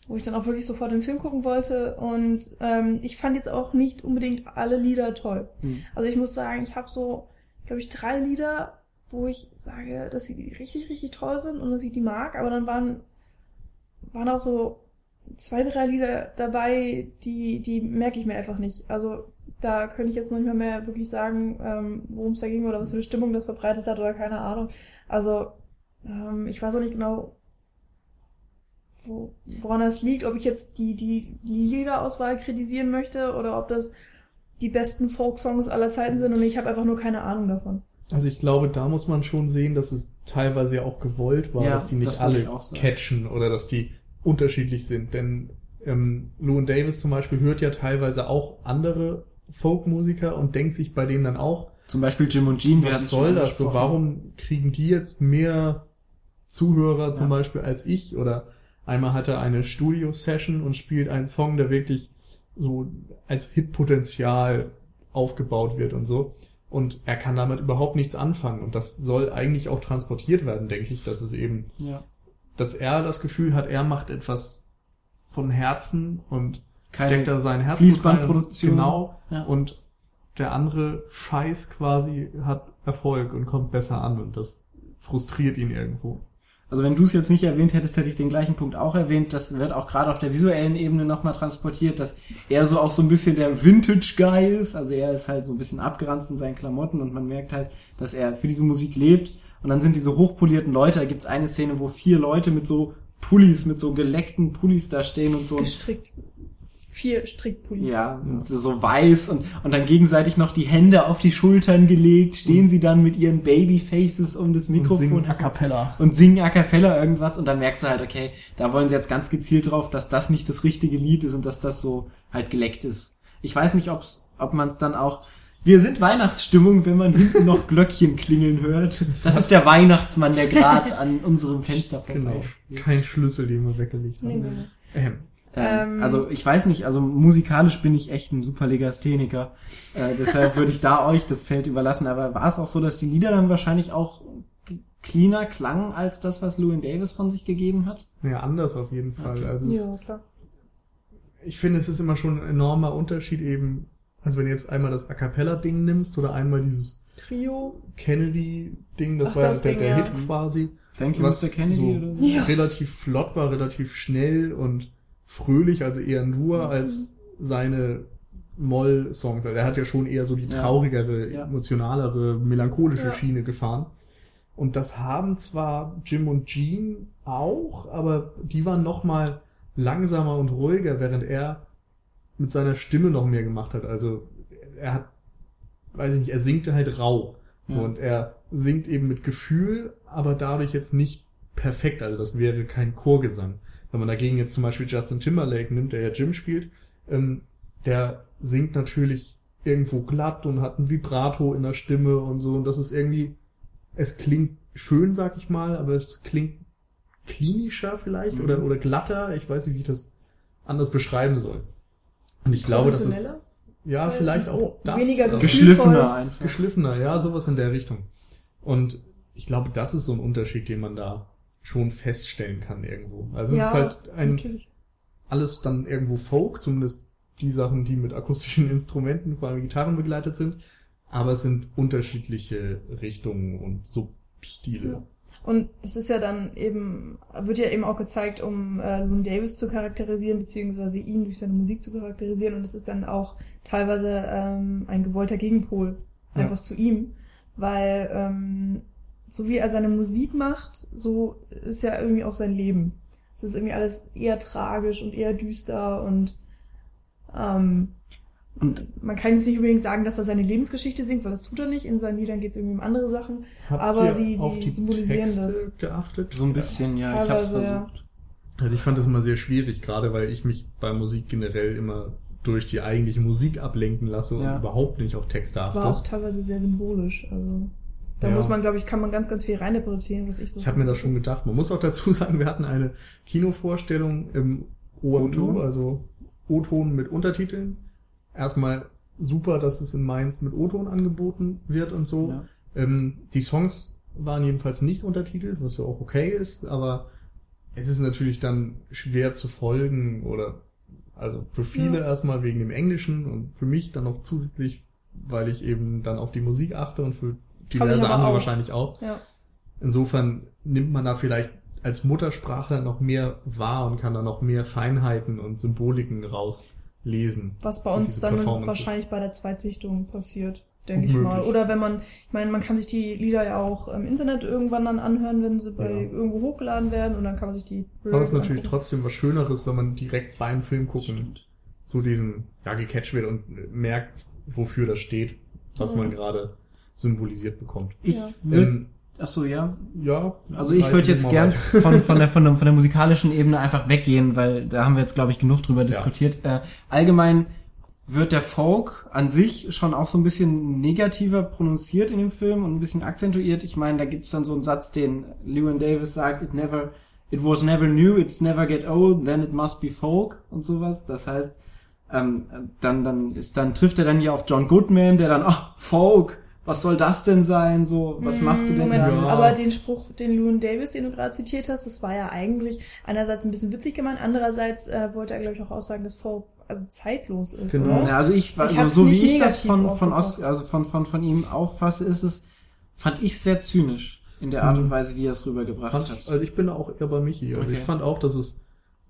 Wo ich dann auch wirklich sofort den Film gucken wollte. Und ähm, ich fand jetzt auch nicht unbedingt alle Lieder toll. Hm. Also ich muss sagen, ich habe so, glaube ich, drei Lieder, wo ich sage, dass sie richtig, richtig toll sind und dass ich die mag. Aber dann waren waren auch so zwei, drei Lieder dabei, die, die merke ich mir einfach nicht. Also da könnte ich jetzt noch nicht mal mehr wirklich sagen, ähm, worum es da ging oder was für eine Stimmung das verbreitet hat oder keine Ahnung. Also ähm, ich weiß auch nicht genau, wo, woran das liegt, ob ich jetzt die, die, die Liederauswahl kritisieren möchte oder ob das die besten Folksongs aller Zeiten sind und ich habe einfach nur keine Ahnung davon. Also ich glaube, da muss man schon sehen, dass es teilweise ja auch gewollt war, Ja, dass die nicht das alle catchen oder dass die unterschiedlich sind. Denn ähm, Llewyn Davis zum Beispiel hört ja teilweise auch andere Folkmusiker und denkt sich bei denen dann auch, Zum Beispiel Jim und Jean werden was soll das? So, warum kriegen die jetzt mehr Zuhörer zum Ja. Beispiel als ich? Oder Einmal hat er eine Studio-Session und spielt einen Song, der wirklich so als Hitpotenzial aufgebaut wird und so. Und er kann damit überhaupt nichts anfangen. Und das soll eigentlich auch transportiert werden, denke ich, dass es eben, Ja. dass er das Gefühl hat, er macht etwas von Herzen und Keine steckt da sein Herz Fließbandproduktion. Genau. Ja. Und der andere Scheiß quasi hat Erfolg und kommt besser an und das frustriert ihn irgendwo. Also wenn du es jetzt nicht erwähnt hättest, hätte ich den gleichen Punkt auch erwähnt. Das wird auch gerade auf der visuellen Ebene nochmal transportiert, dass er so auch so ein bisschen der Vintage-Guy ist. Also er ist halt so ein bisschen abgeranzt in seinen Klamotten und man merkt halt, dass er für diese Musik lebt. Und dann sind diese hochpolierten Leute. Da gibt's eine Szene, wo vier Leute mit so Pullis, mit so geleckten Pullis da stehen und so. Gestrickt. Vier Strickpullis. Ja, und so, so weiß und, und dann gegenseitig noch die Hände auf die Schultern gelegt, stehen sie dann mit ihren Babyfaces um das Mikrofon a cappella. und singen a cappella irgendwas und dann merkst du halt, okay, da wollen sie jetzt ganz gezielt drauf, dass das nicht das richtige Lied ist und dass das so halt geleckt ist. Ich weiß nicht, ob's, ob man es dann auch. Wir sind Weihnachtsstimmung, wenn man hinten noch <laughs> Glöckchen klingeln hört. Das ist der Weihnachtsmann, der gerade an unserem Fenster Genau. vorbeispielt. Kein Schlüssel, den wir weggelegt haben. nee, nee. Ähm, Ähm, Ähm, also ich weiß nicht, also musikalisch bin ich echt ein super Legastheniker. Äh, deshalb würde ich da <laughs> euch das Feld überlassen. Aber war es auch so, dass die Lieder dann wahrscheinlich auch cleaner klangen als das, was Llewyn Davis von sich gegeben hat? ja, anders auf jeden Fall. Okay. Also es, Ja, klar. ich finde, es ist immer schon ein enormer Unterschied eben, also wenn du jetzt einmal das A Cappella-Ding nimmst oder einmal dieses Trio. Kennedy-Ding, das Ach, war ja das der, Ding, der ja. Hit quasi. Thank you, Was Mr. Kennedy. so oder so? Ja. relativ flott war, relativ schnell und fröhlich, also eher nur Mhm. als seine Moll-Songs. Also er hat ja schon eher so die traurigere, Ja. emotionalere, melancholische Ja. Schiene gefahren. Und das haben zwar Jim und Jean auch, aber die waren noch mal langsamer und ruhiger, während er mit seiner Stimme noch mehr gemacht hat. Also er hat, weiß ich nicht, er singt halt rau. So, Ja. und er singt eben mit Gefühl, aber dadurch jetzt nicht perfekt. Also das wäre kein Chorgesang. Wenn man dagegen jetzt zum Beispiel Justin Timberlake nimmt, der ja Jim spielt, ähm, der singt natürlich irgendwo glatt und hat ein Vibrato in der Stimme und so. Und das ist irgendwie, es klingt schön, sag ich mal, aber es klingt klinischer vielleicht Mhm. oder, oder glatter. Ich weiß nicht, wie ich das anders beschreiben soll. Und ich glaube, das ist, ja, vielleicht auch das. Weniger Gefühl- Geschliffener einfach. geschliffener, ja, sowas in der Richtung. Und ich glaube, das ist so ein Unterschied, den man da schon feststellen kann irgendwo. Also ja, es ist halt ein, natürlich. alles dann irgendwo Folk, zumindest die Sachen, die mit akustischen <laughs> Instrumenten, vor allem Gitarren begleitet sind. Aber es sind unterschiedliche Richtungen und Substile. Ja. Und das ist ja dann eben, wird ja eben auch gezeigt, um äh, Loon Davis zu charakterisieren, beziehungsweise ihn durch seine Musik zu charakterisieren. Und es ist dann auch teilweise ähm, ein gewollter Gegenpol Ja. einfach zu ihm. Weil ähm, so wie er seine Musik macht, so ist ja irgendwie auch sein Leben. Es ist irgendwie alles eher tragisch und eher düster und ähm, Und man kann jetzt nicht unbedingt sagen, dass er seine Lebensgeschichte singt, weil das tut er nicht. In seinen Liedern geht es irgendwie um andere Sachen. Habt Aber ihr sie- auf sie die symbolisieren Texte das. geachtet? so ein bisschen, ja, ich hab's Teilweise, ja. versucht. Also ich fand das immer sehr schwierig, gerade weil ich mich bei Musik generell immer durch die eigentliche Musik ablenken lasse Ja. und überhaupt nicht auf Texte achte. war auch teilweise sehr symbolisch. Also da Ja. muss man, glaube ich, kann man ganz, ganz viel reininterpretieren, was ich so. Ich habe mir das schon gedacht. Man muss auch dazu <laughs> sagen, wir hatten eine Kinovorstellung im O-Ton, also O-Ton mit Untertiteln. Erstmal super, dass es in Mainz mit O-Ton angeboten wird und so. Ja. Ähm, die Songs waren jedenfalls nicht untertitelt, was ja auch okay ist, aber es ist natürlich dann schwer zu folgen oder also für viele Ja. erstmal wegen dem Englischen und für mich dann noch zusätzlich, weil ich eben dann auf die Musik achte und für diverse andere auch. wahrscheinlich auch. Ja. Insofern nimmt man da vielleicht als Muttersprachler noch mehr wahr und kann da noch mehr Feinheiten und Symboliken rauslesen. Was bei uns dann wahrscheinlich bei der Zweitsichtung passiert, denke ich mal. Oder wenn man, ich meine, man kann sich die Lieder ja auch im Internet irgendwann dann anhören, wenn sie bei Ja. irgendwo hochgeladen werden und dann kann man sich die. Aber es ist natürlich angucken. trotzdem was Schöneres, wenn man direkt beim Film gucken so diesen, ja, gecatcht wird und merkt, wofür das steht, was Ja. man gerade symbolisiert bekommt. Ich Ja. Ähm, ach so, ja. ja. Also ich würde leite jetzt gern von, von, der, von, der, <laughs> von der musikalischen Ebene einfach weggehen, weil da haben wir jetzt, glaube ich, genug drüber diskutiert. Äh, allgemein wird der Folk an sich schon auch so ein bisschen negativer prononciert in dem Film und ein bisschen akzentuiert. Ich meine, da gibt's dann so einen Satz, den Llewyn Davis sagt, it never it was never new, it's never get old, then it must be folk und sowas. Das heißt, ähm, dann, dann ist, dann trifft er dann hier auf John Goodman, der dann, ach, Folk, was soll das denn sein? So, was machst du denn Moment, da? Ja. Aber den Spruch, den Loon Davis, den du gerade zitiert hast, das war ja eigentlich einerseits ein bisschen witzig gemeint, andererseits äh, wollte er, glaube ich, auch aussagen, dass Folk also zeitlos ist, Genau. oder? Ja, also ich, Ich also so wie ich das von, von. Os, also von, von, von ihm auffasse, ist es, fand ich sehr zynisch in der Art Mhm. und Weise, wie er es rübergebracht Fand, hat. also ich bin auch eher bei Michi. Also Okay. ich fand auch, dass es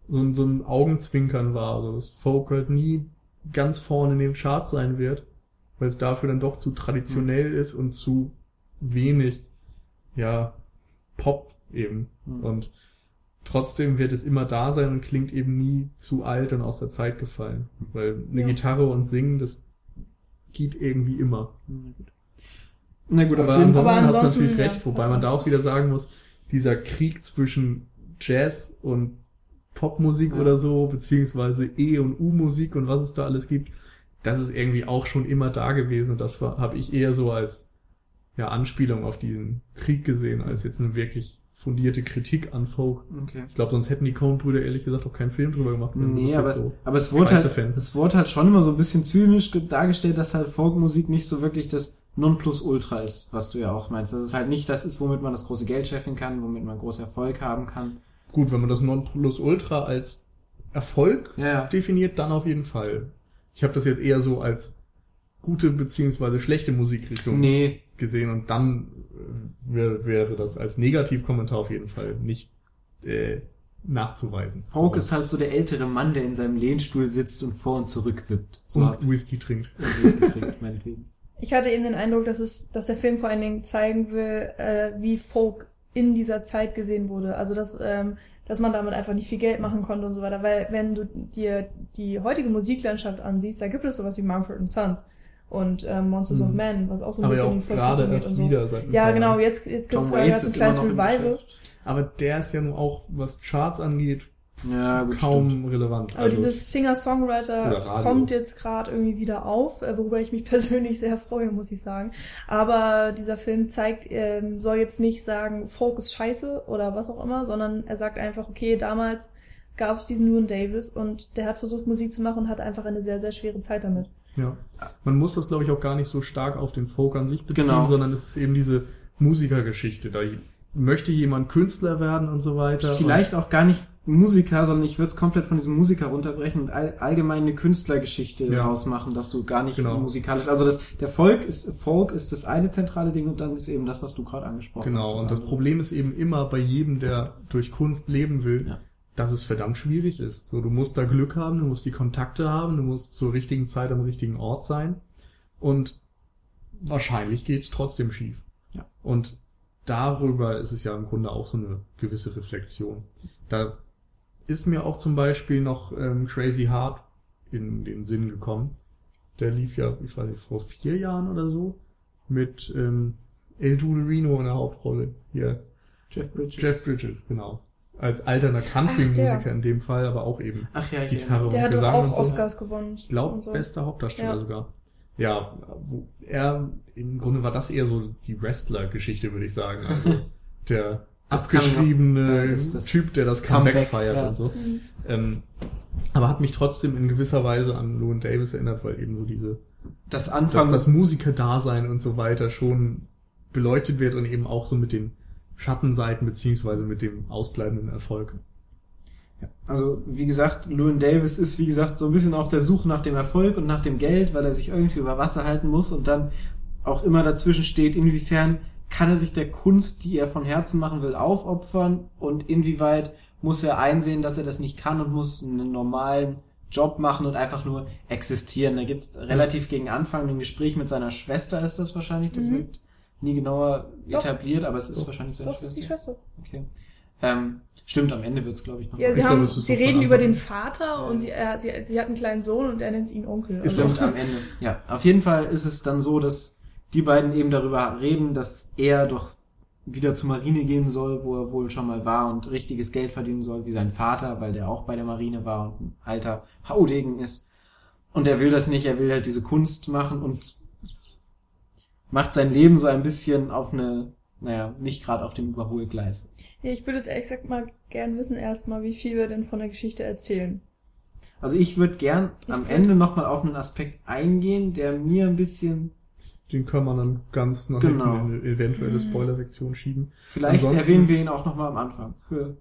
so ein, so ein Augenzwinkern war. Also dass Folk halt nie ganz vorne in den Charts sein wird, weil es dafür dann doch zu traditionell Mhm. ist und zu wenig, ja, Pop eben. Mhm. Und trotzdem wird es immer da sein und klingt eben nie zu alt und aus der Zeit gefallen. Weil eine Ja. Gitarre und Singen, das geht irgendwie immer. Na gut, Aber jeden ansonsten, Aber hast du ansonsten, natürlich ja, recht, wobei man da auch wieder sagen muss, dieser Krieg zwischen Jazz und Popmusik Ja. oder so, beziehungsweise E- und U-Musik und was es da alles gibt, das ist irgendwie auch schon immer da gewesen und das habe ich eher so als ja, Anspielung auf diesen Krieg gesehen, als jetzt eine wirklich fundierte Kritik an Folk. Okay. Ich glaube, sonst hätten die Coen-Brüder ehrlich gesagt auch keinen Film drüber gemacht. wenn Nee, das aber, so aber es wurde halt, es wurde halt schon immer so ein bisschen zynisch ge- dargestellt, dass halt Folkmusik nicht so wirklich das Nonplusultra ist, was du ja auch meinst. Dass es halt nicht das ist, womit man das große Geld scheffeln kann, womit man großen Erfolg haben kann. Gut, wenn man das Nonplusultra als Erfolg Ja, ja. definiert, dann auf jeden Fall. Ich habe das jetzt eher so als gute beziehungsweise schlechte Musikrichtung Nee, gesehen und dann äh, wär, wäre das als Negativkommentar auf jeden Fall nicht äh, nachzuweisen. Folk ist halt so der ältere Mann, der in seinem Lehnstuhl sitzt und vor und zurück wippt. So und Whisky trinkt. ich Whisky trinkt, meinetwegen. Ich hatte eben den Eindruck, dass es, dass der Film vor allen Dingen zeigen will, äh, wie Folk in dieser Zeit gesehen wurde. Also dass, ähm, dass man damit einfach nicht viel Geld machen konnte und so weiter. Weil wenn du dir die heutige Musiklandschaft ansiehst, da gibt es sowas wie Mumford Sons und ähm, Monsters Mhm. of Men, was auch so ein Aber ja bisschen auch in gerade erst und so. wieder seit ein Ja, genau. Jetzt, jetzt gibt es gerade so ein kleines Revival. Aber der ist ja nun auch, was Charts angeht, Ja, gut, kaum stimmt. relevant. Aber Also, dieses Singer-Songwriter kommt jetzt gerade irgendwie wieder auf, äh, worüber ich mich <laughs> persönlich sehr freue, muss ich sagen. Aber dieser Film zeigt, ähm, soll jetzt nicht sagen, Folk ist scheiße oder was auch immer, sondern er sagt einfach, okay, damals gab es diesen Loon Davis und der hat versucht, Musik zu machen und hat einfach eine sehr, sehr schwere Zeit damit. Ja. Man muss das, glaube ich, auch gar nicht so stark auf den Folk an sich beziehen, Genau. sondern es ist eben diese Musikergeschichte. Da möchte jemand Künstler werden und so weiter. Vielleicht auch gar nicht Musiker, sondern ich würde es komplett von diesem Musiker runterbrechen und all, allgemein eine Künstlergeschichte Ja. rausmachen, dass du gar nicht Genau. musikalisch, also das, der Volk ist, Folk ist das eine zentrale Ding und dann ist eben das, was du gerade angesprochen Und, hast. genau. Und das andere. Problem ist eben immer bei jedem, der durch Kunst leben will, Ja. dass es verdammt schwierig ist. So, du musst da Glück haben, du musst die Kontakte haben, du musst zur richtigen Zeit am richtigen Ort sein. Und wahrscheinlich geht's trotzdem schief. Ja. Und darüber ist es ja im Grunde auch so eine gewisse Reflexion. Da ist mir auch zum Beispiel noch ähm, Crazy Heart in den Sinn gekommen. Der lief ja, ich weiß nicht, vor vier Jahren oder so mit ähm, El Reno in der Hauptrolle. Hier, Jeff Bridges. Jeff Bridges, genau. Als alterner Country-Musiker in dem Fall, aber auch eben Ach ja, ich Gitarre Der und hat Gesang auch und so. Oscars gewonnen. Ich glaube, so. bester Hauptdarsteller Ja. sogar. Ja, wo er, im Grunde war das eher so die Wrestler-Geschichte, würde ich sagen. Also <laughs> der abgeschriebene das- das Typ, der das Comeback, Comeback, feiert ja. und so. Mhm. Ähm, aber hat mich trotzdem in gewisser Weise an Llewyn Davis erinnert, weil eben so diese, Das dass Anfang, das Musiker-Dasein und so weiter schon beleuchtet wird und eben auch so mit den Schattenseiten beziehungsweise mit dem ausbleibenden Erfolg. also wie gesagt, Llewyn Davis ist wie gesagt so ein bisschen auf der Suche nach dem Erfolg und nach dem Geld, weil er sich irgendwie über Wasser halten muss und dann auch immer dazwischen steht, inwiefern kann er sich der Kunst, die er von Herzen machen will, aufopfern und inwieweit muss er einsehen, dass er das nicht kann und muss einen normalen Job machen und einfach nur existieren. Da gibt es relativ gegen Anfang ein Gespräch mit seiner Schwester, ist das wahrscheinlich, das Mhm. wird nie genauer Doch. etabliert, aber es ist Doch. wahrscheinlich seine Doch, das ist die Schwester. Schwester. Okay. Ähm, stimmt, am Ende wird's glaube ich, noch Ja, sie, haben, glaube, es sie reden über den. Vater und sie, er, sie, sie hat einen kleinen Sohn und er nennt ihn Onkel. Ist Also- Stimmt, am Ende. Ja, auf jeden Fall ist es dann so, dass die beiden eben darüber reden, dass er doch wieder zur Marine gehen soll, wo er wohl schon mal war und richtiges Geld verdienen soll, wie sein Vater, weil der auch bei der Marine war und ein alter Haudegen ist. Und er will das nicht, er will halt diese Kunst machen und macht sein Leben so ein bisschen auf eine naja, nicht gerade auf dem Überholgleis. Ja, ich würde jetzt ehrlich gesagt mal gern wissen erstmal, wie viel wir denn von der Geschichte erzählen. Also ich würde gern Ich am Ende nochmal auf einen Aspekt eingehen, der mir ein bisschen, Den kann man dann ganz nach Genau. hinten in eine eventuelle Mhm. Spoiler-Sektion schieben. vielleicht Ansonsten- erwähnen wir ihn auch nochmal am Anfang. <laughs>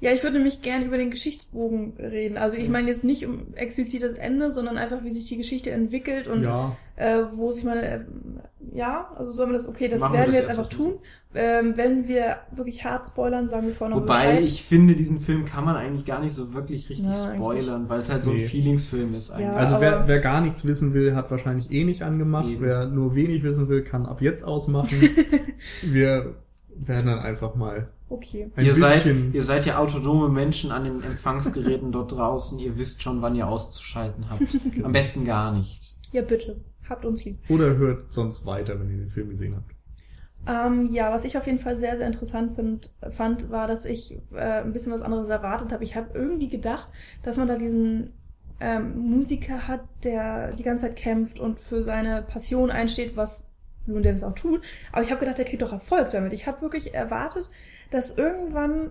Ja, ich würde nämlich gern über den Geschichtsbogen reden. Also ich meine jetzt nicht um explizit das Ende, sondern einfach, wie sich die Geschichte entwickelt und ja, äh, wo sich meine, äh, ja, also sollen wir das, okay, das Machen werden wir das jetzt einfach tun. Ähm, wenn wir wirklich hart spoilern, sagen wir vorher noch Wobei Bescheid. ich finde, diesen Film kann man eigentlich gar nicht so wirklich richtig Ja, spoilern, weil es halt so ein Nee. Feelingsfilm ist eigentlich. Ja, also wer, wer gar nichts wissen will, hat wahrscheinlich eh nicht angemacht. Eben. Wer nur wenig wissen will, kann ab jetzt ausmachen. <laughs> wir werden dann einfach mal Okay. ein ihr, seid, ihr seid ja autonome Menschen an den Empfangsgeräten dort draußen. Ihr wisst schon, wann ihr auszuschalten habt. <laughs> Am besten gar nicht. Ja, bitte. Habt uns lieb. oder hört sonst weiter, wenn ihr den Film gesehen habt. Ähm, ja, was ich auf jeden Fall sehr, sehr interessant find, fand, war, dass ich äh, ein bisschen was anderes erwartet habe. Ich habe irgendwie gedacht, dass man da diesen ähm, Musiker hat, der die ganze Zeit kämpft und für seine Passion einsteht, was Loon Davis auch tut. Aber ich habe gedacht, der kriegt doch Erfolg damit. Ich habe wirklich erwartet, dass irgendwann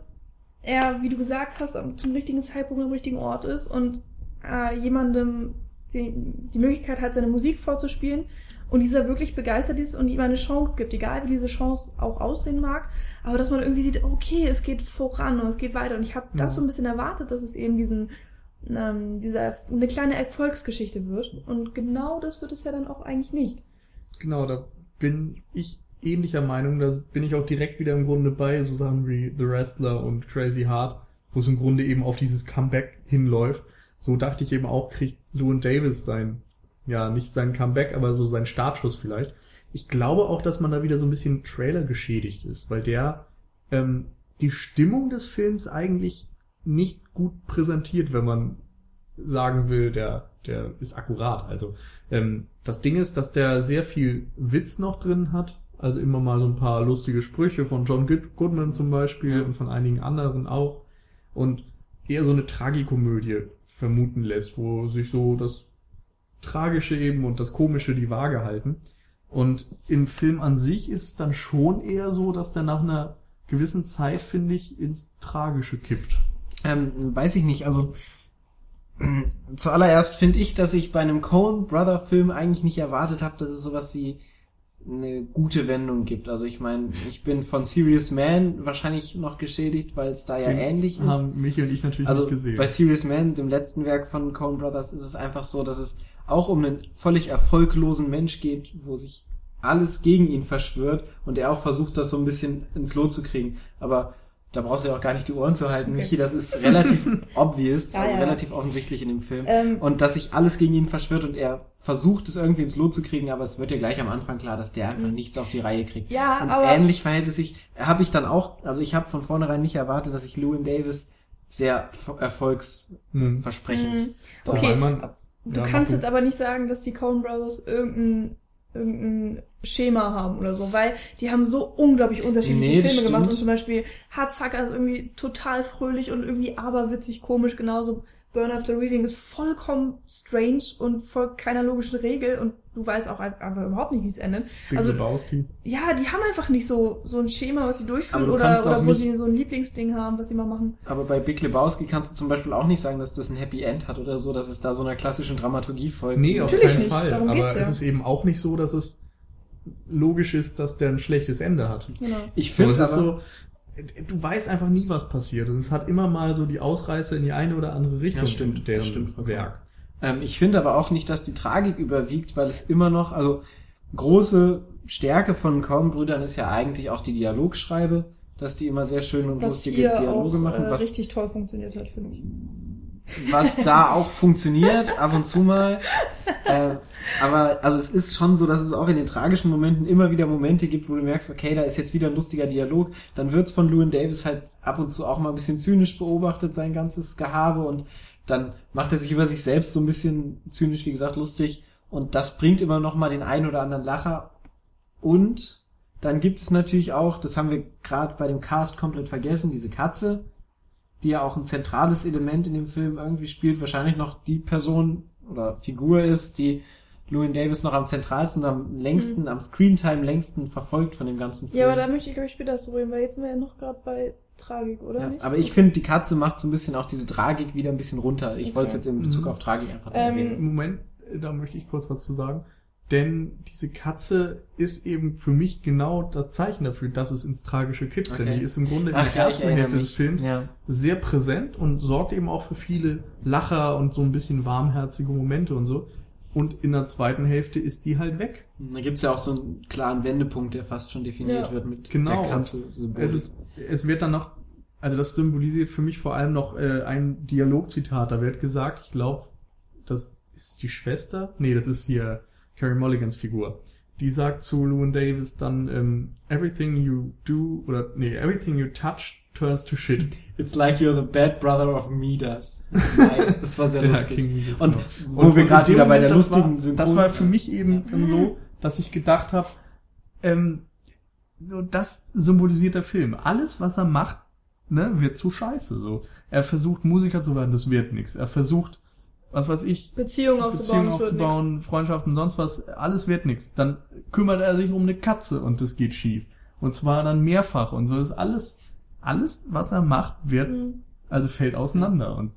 er, wie du gesagt hast, zum richtigen Zeitpunkt am richtigen Ort ist und äh, jemandem die, die Möglichkeit hat, seine Musik vorzuspielen und dieser wirklich begeistert ist und ihm eine Chance gibt, egal wie diese Chance auch aussehen mag, aber dass man irgendwie sieht, okay, es geht voran und es geht weiter und ich habe das Ja. so ein bisschen erwartet, dass es eben diesen ähm, dieser eine kleine Erfolgsgeschichte wird und genau das wird es ja dann auch eigentlich nicht. Genau, da bin ich ähnlicher Meinung. Da bin ich auch direkt wieder im Grunde bei so Sachen wie The Wrestler und Crazy Heart, wo es im Grunde eben auf dieses Comeback hinläuft. So dachte ich eben auch, kriegt Llewyn Davis sein, ja, nicht sein Comeback, aber so sein Startschuss vielleicht. Ich glaube auch, dass man da wieder so ein bisschen Trailer geschädigt ist, weil der ähm, die Stimmung des Films eigentlich nicht gut präsentiert, wenn man sagen will, der, der ist akkurat. Also ähm, das Ding ist, dass der sehr viel Witz noch drin hat. Also immer mal so ein paar lustige Sprüche von John Good- Goodman zum Beispiel Ja. und von einigen anderen auch. Und eher so eine Tragikomödie vermuten lässt, wo sich so das Tragische eben und das Komische die Waage halten. Und im Film an sich ist es dann schon eher so, dass der nach einer gewissen Zeit, finde ich, ins Tragische kippt. Ähm, weiß ich nicht, also mh, zuallererst finde ich, dass ich bei einem Coen Brother Film eigentlich nicht erwartet habe, dass es sowas wie eine gute Wendung gibt. Also ich meine, ich bin von Serious Man wahrscheinlich noch geschädigt, weil es da ja Den ähnlich ist. Haben Michi und ich natürlich Also nicht gesehen. bei Serious Man, dem letzten Werk von Coen Brothers, ist es einfach so, dass es auch um einen völlig erfolglosen Mensch geht, wo sich alles gegen ihn verschwört und er auch versucht, das so ein bisschen ins Lot zu kriegen. Aber da brauchst du ja auch gar nicht die Ohren zu halten, Okay. Michi, das ist relativ <laughs> obvious, Ja, also ja. relativ offensichtlich in dem Film. Ähm, Und dass sich alles gegen ihn verschwört und er versucht es irgendwie ins Lot zu kriegen, aber es wird ja gleich am Anfang klar, dass der einfach nichts auf die Reihe kriegt. ja, Und aber ähnlich verhält es sich, habe ich dann auch, also ich habe von vornherein nicht erwartet, dass ich Llewyn Davis sehr Hm. erfolgsversprechend. Mhm. Okay, man- du Ja, kannst jetzt aber nicht sagen, dass die Coen Brothers irgendein, irgendein Schema haben oder so, weil die haben so unglaublich unterschiedliche Nee, Filme gemacht stimmt. und zum Beispiel Hardsucker ist irgendwie total fröhlich und irgendwie aberwitzig komisch, genauso Burn After Reading ist vollkommen strange und folgt keiner logischen Regel und du weißt auch einfach überhaupt nicht, wie es endet. Big Also Lebowski. ja, die haben einfach nicht so so ein Schema, was sie durchführen oder, oder wo sie so ein Lieblingsding haben, was sie mal machen. Aber bei Big Lebowski kannst du zum Beispiel auch nicht sagen, dass das ein Happy End hat oder so, dass es da so einer klassischen Dramaturgie folgt. Nee, auf Natürlich keinen nicht, Fall. darum Aber geht's ja. es ist eben auch nicht so, dass es logisch ist, dass der ein schlechtes Ende hat. Genau. Ich So, finde es ist aber, so, du weißt einfach nie, was passiert. Und es hat immer mal so die Ausreißer in die eine oder andere Richtung. Ja, stimmt, das stimmt. Werk. Ähm, ich finde aber auch nicht, dass die Tragik überwiegt, weil es immer noch, also große Stärke von Coen-Brüdern ist ja eigentlich auch die Dialogschreibe, dass die immer sehr schön und Was lustige Dialoge auch machen, äh, was richtig toll funktioniert hat, finde ich. was da auch funktioniert, ab und zu mal. Äh, aber also es ist schon so, dass es auch in den tragischen Momenten immer wieder Momente gibt, wo du merkst, okay, da ist jetzt wieder ein lustiger Dialog. Dann wird's von Llewyn Davis halt ab und zu auch mal ein bisschen zynisch beobachtet, sein ganzes Gehabe. Und dann macht er sich über sich selbst so ein bisschen zynisch, wie gesagt, lustig. Und das bringt immer noch mal den einen oder anderen Lacher. Und dann gibt es natürlich auch, das haben wir gerade bei dem Cast komplett vergessen, diese Katze, die ja auch ein zentrales Element in dem Film irgendwie spielt, wahrscheinlich noch die Person oder Figur ist, die Llewyn Davis noch am zentralsten, am längsten, am Screentime längsten verfolgt von dem ganzen Film. Ja, aber da möchte ich, glaube ich, später so reden, weil jetzt sind wir ja noch gerade bei Tragik, oder Ja, nicht? aber ich finde, die Katze macht so ein bisschen auch diese Tragik wieder ein bisschen runter. Ich Okay. wollte es jetzt in Bezug Mhm. auf Tragik einfach Ähm, erwähnen. Moment, da möchte ich kurz was zu sagen. Denn diese Katze ist eben für mich genau das Zeichen dafür, dass es ins Tragische kippt. Okay. Denn die ist im Grunde in Ach der ja, ich ersten Hälfte mich. des Films Ja. sehr präsent und sorgt eben auch für viele Lacher und so ein bisschen warmherzige Momente und so. Und in der zweiten Hälfte ist die halt weg. Da gibt's ja auch so einen klaren Wendepunkt, der fast schon definiert Ja. wird mit Genau. der Katze. Es ist, es wird dann noch, also das symbolisiert für mich vor allem noch äh, ein Dialogzitat. Da wird gesagt, ich glaube, das ist die Schwester. Nee, das ist hier Carrie Mulligans Figur. Die sagt zu Llewyn Davis dann, ähm, everything you do, oder, nee, everything you touch turns to shit. It's like you're the bad brother of Midas. Nice, das war sehr <laughs> Ja, lustig. King Midas, und genau. wo Und wir gerade wieder bei der lustigen war, Das war für mich eben dann so, dass ich gedacht habe, ähm, so das symbolisiert der Film. Alles, was er macht, ne, wird zu scheiße. So, er versucht Musiker zu werden, das wird nichts. Er versucht, was weiß ich, Beziehungen aufzubauen, wird nix. aufzubauen, Freundschaften, sonst was, alles wird nichts. Dann kümmert er sich um eine Katze und das geht schief. Und zwar dann mehrfach und so ist alles, alles, was er macht, wird Mhm. also fällt auseinander und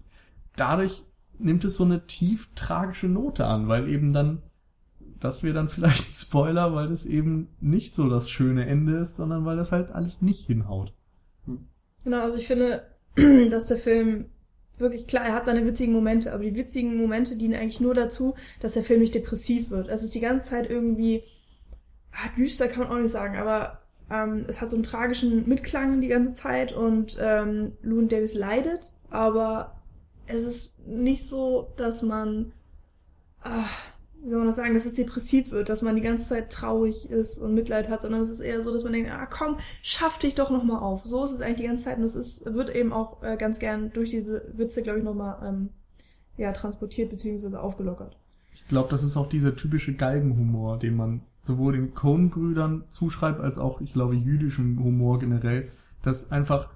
dadurch nimmt es so eine tief tragische Note an, weil eben dann, das wäre dann <laughs> vielleicht ein Spoiler, weil das eben nicht so das schöne Ende ist, sondern weil das halt alles nicht hinhaut. Genau, also ich finde, <clears throat> dass der Film wirklich klar, er hat seine witzigen Momente, aber die witzigen Momente dienen eigentlich nur dazu, dass der Film nicht depressiv wird. Es ist die ganze Zeit irgendwie, ah, düster kann man auch nicht sagen, aber ähm, es hat so einen tragischen Mitklang die ganze Zeit und ähm, Loon Davis leidet, aber es ist nicht so, dass man, ah, wie soll man das sagen, dass es depressiv wird, dass man die ganze Zeit traurig ist und Mitleid hat, sondern es ist eher so, dass man denkt, ah komm, schaff dich doch nochmal auf. So ist es eigentlich die ganze Zeit und es ist, wird eben auch äh, ganz gern durch diese Witze, glaube ich, nochmal ähm, ja, transportiert bzw. aufgelockert. Ich glaube, das ist auch dieser typische Galgenhumor, den man sowohl den Coen-Brüdern zuschreibt, als auch, ich glaube, jüdischem Humor generell, dass einfach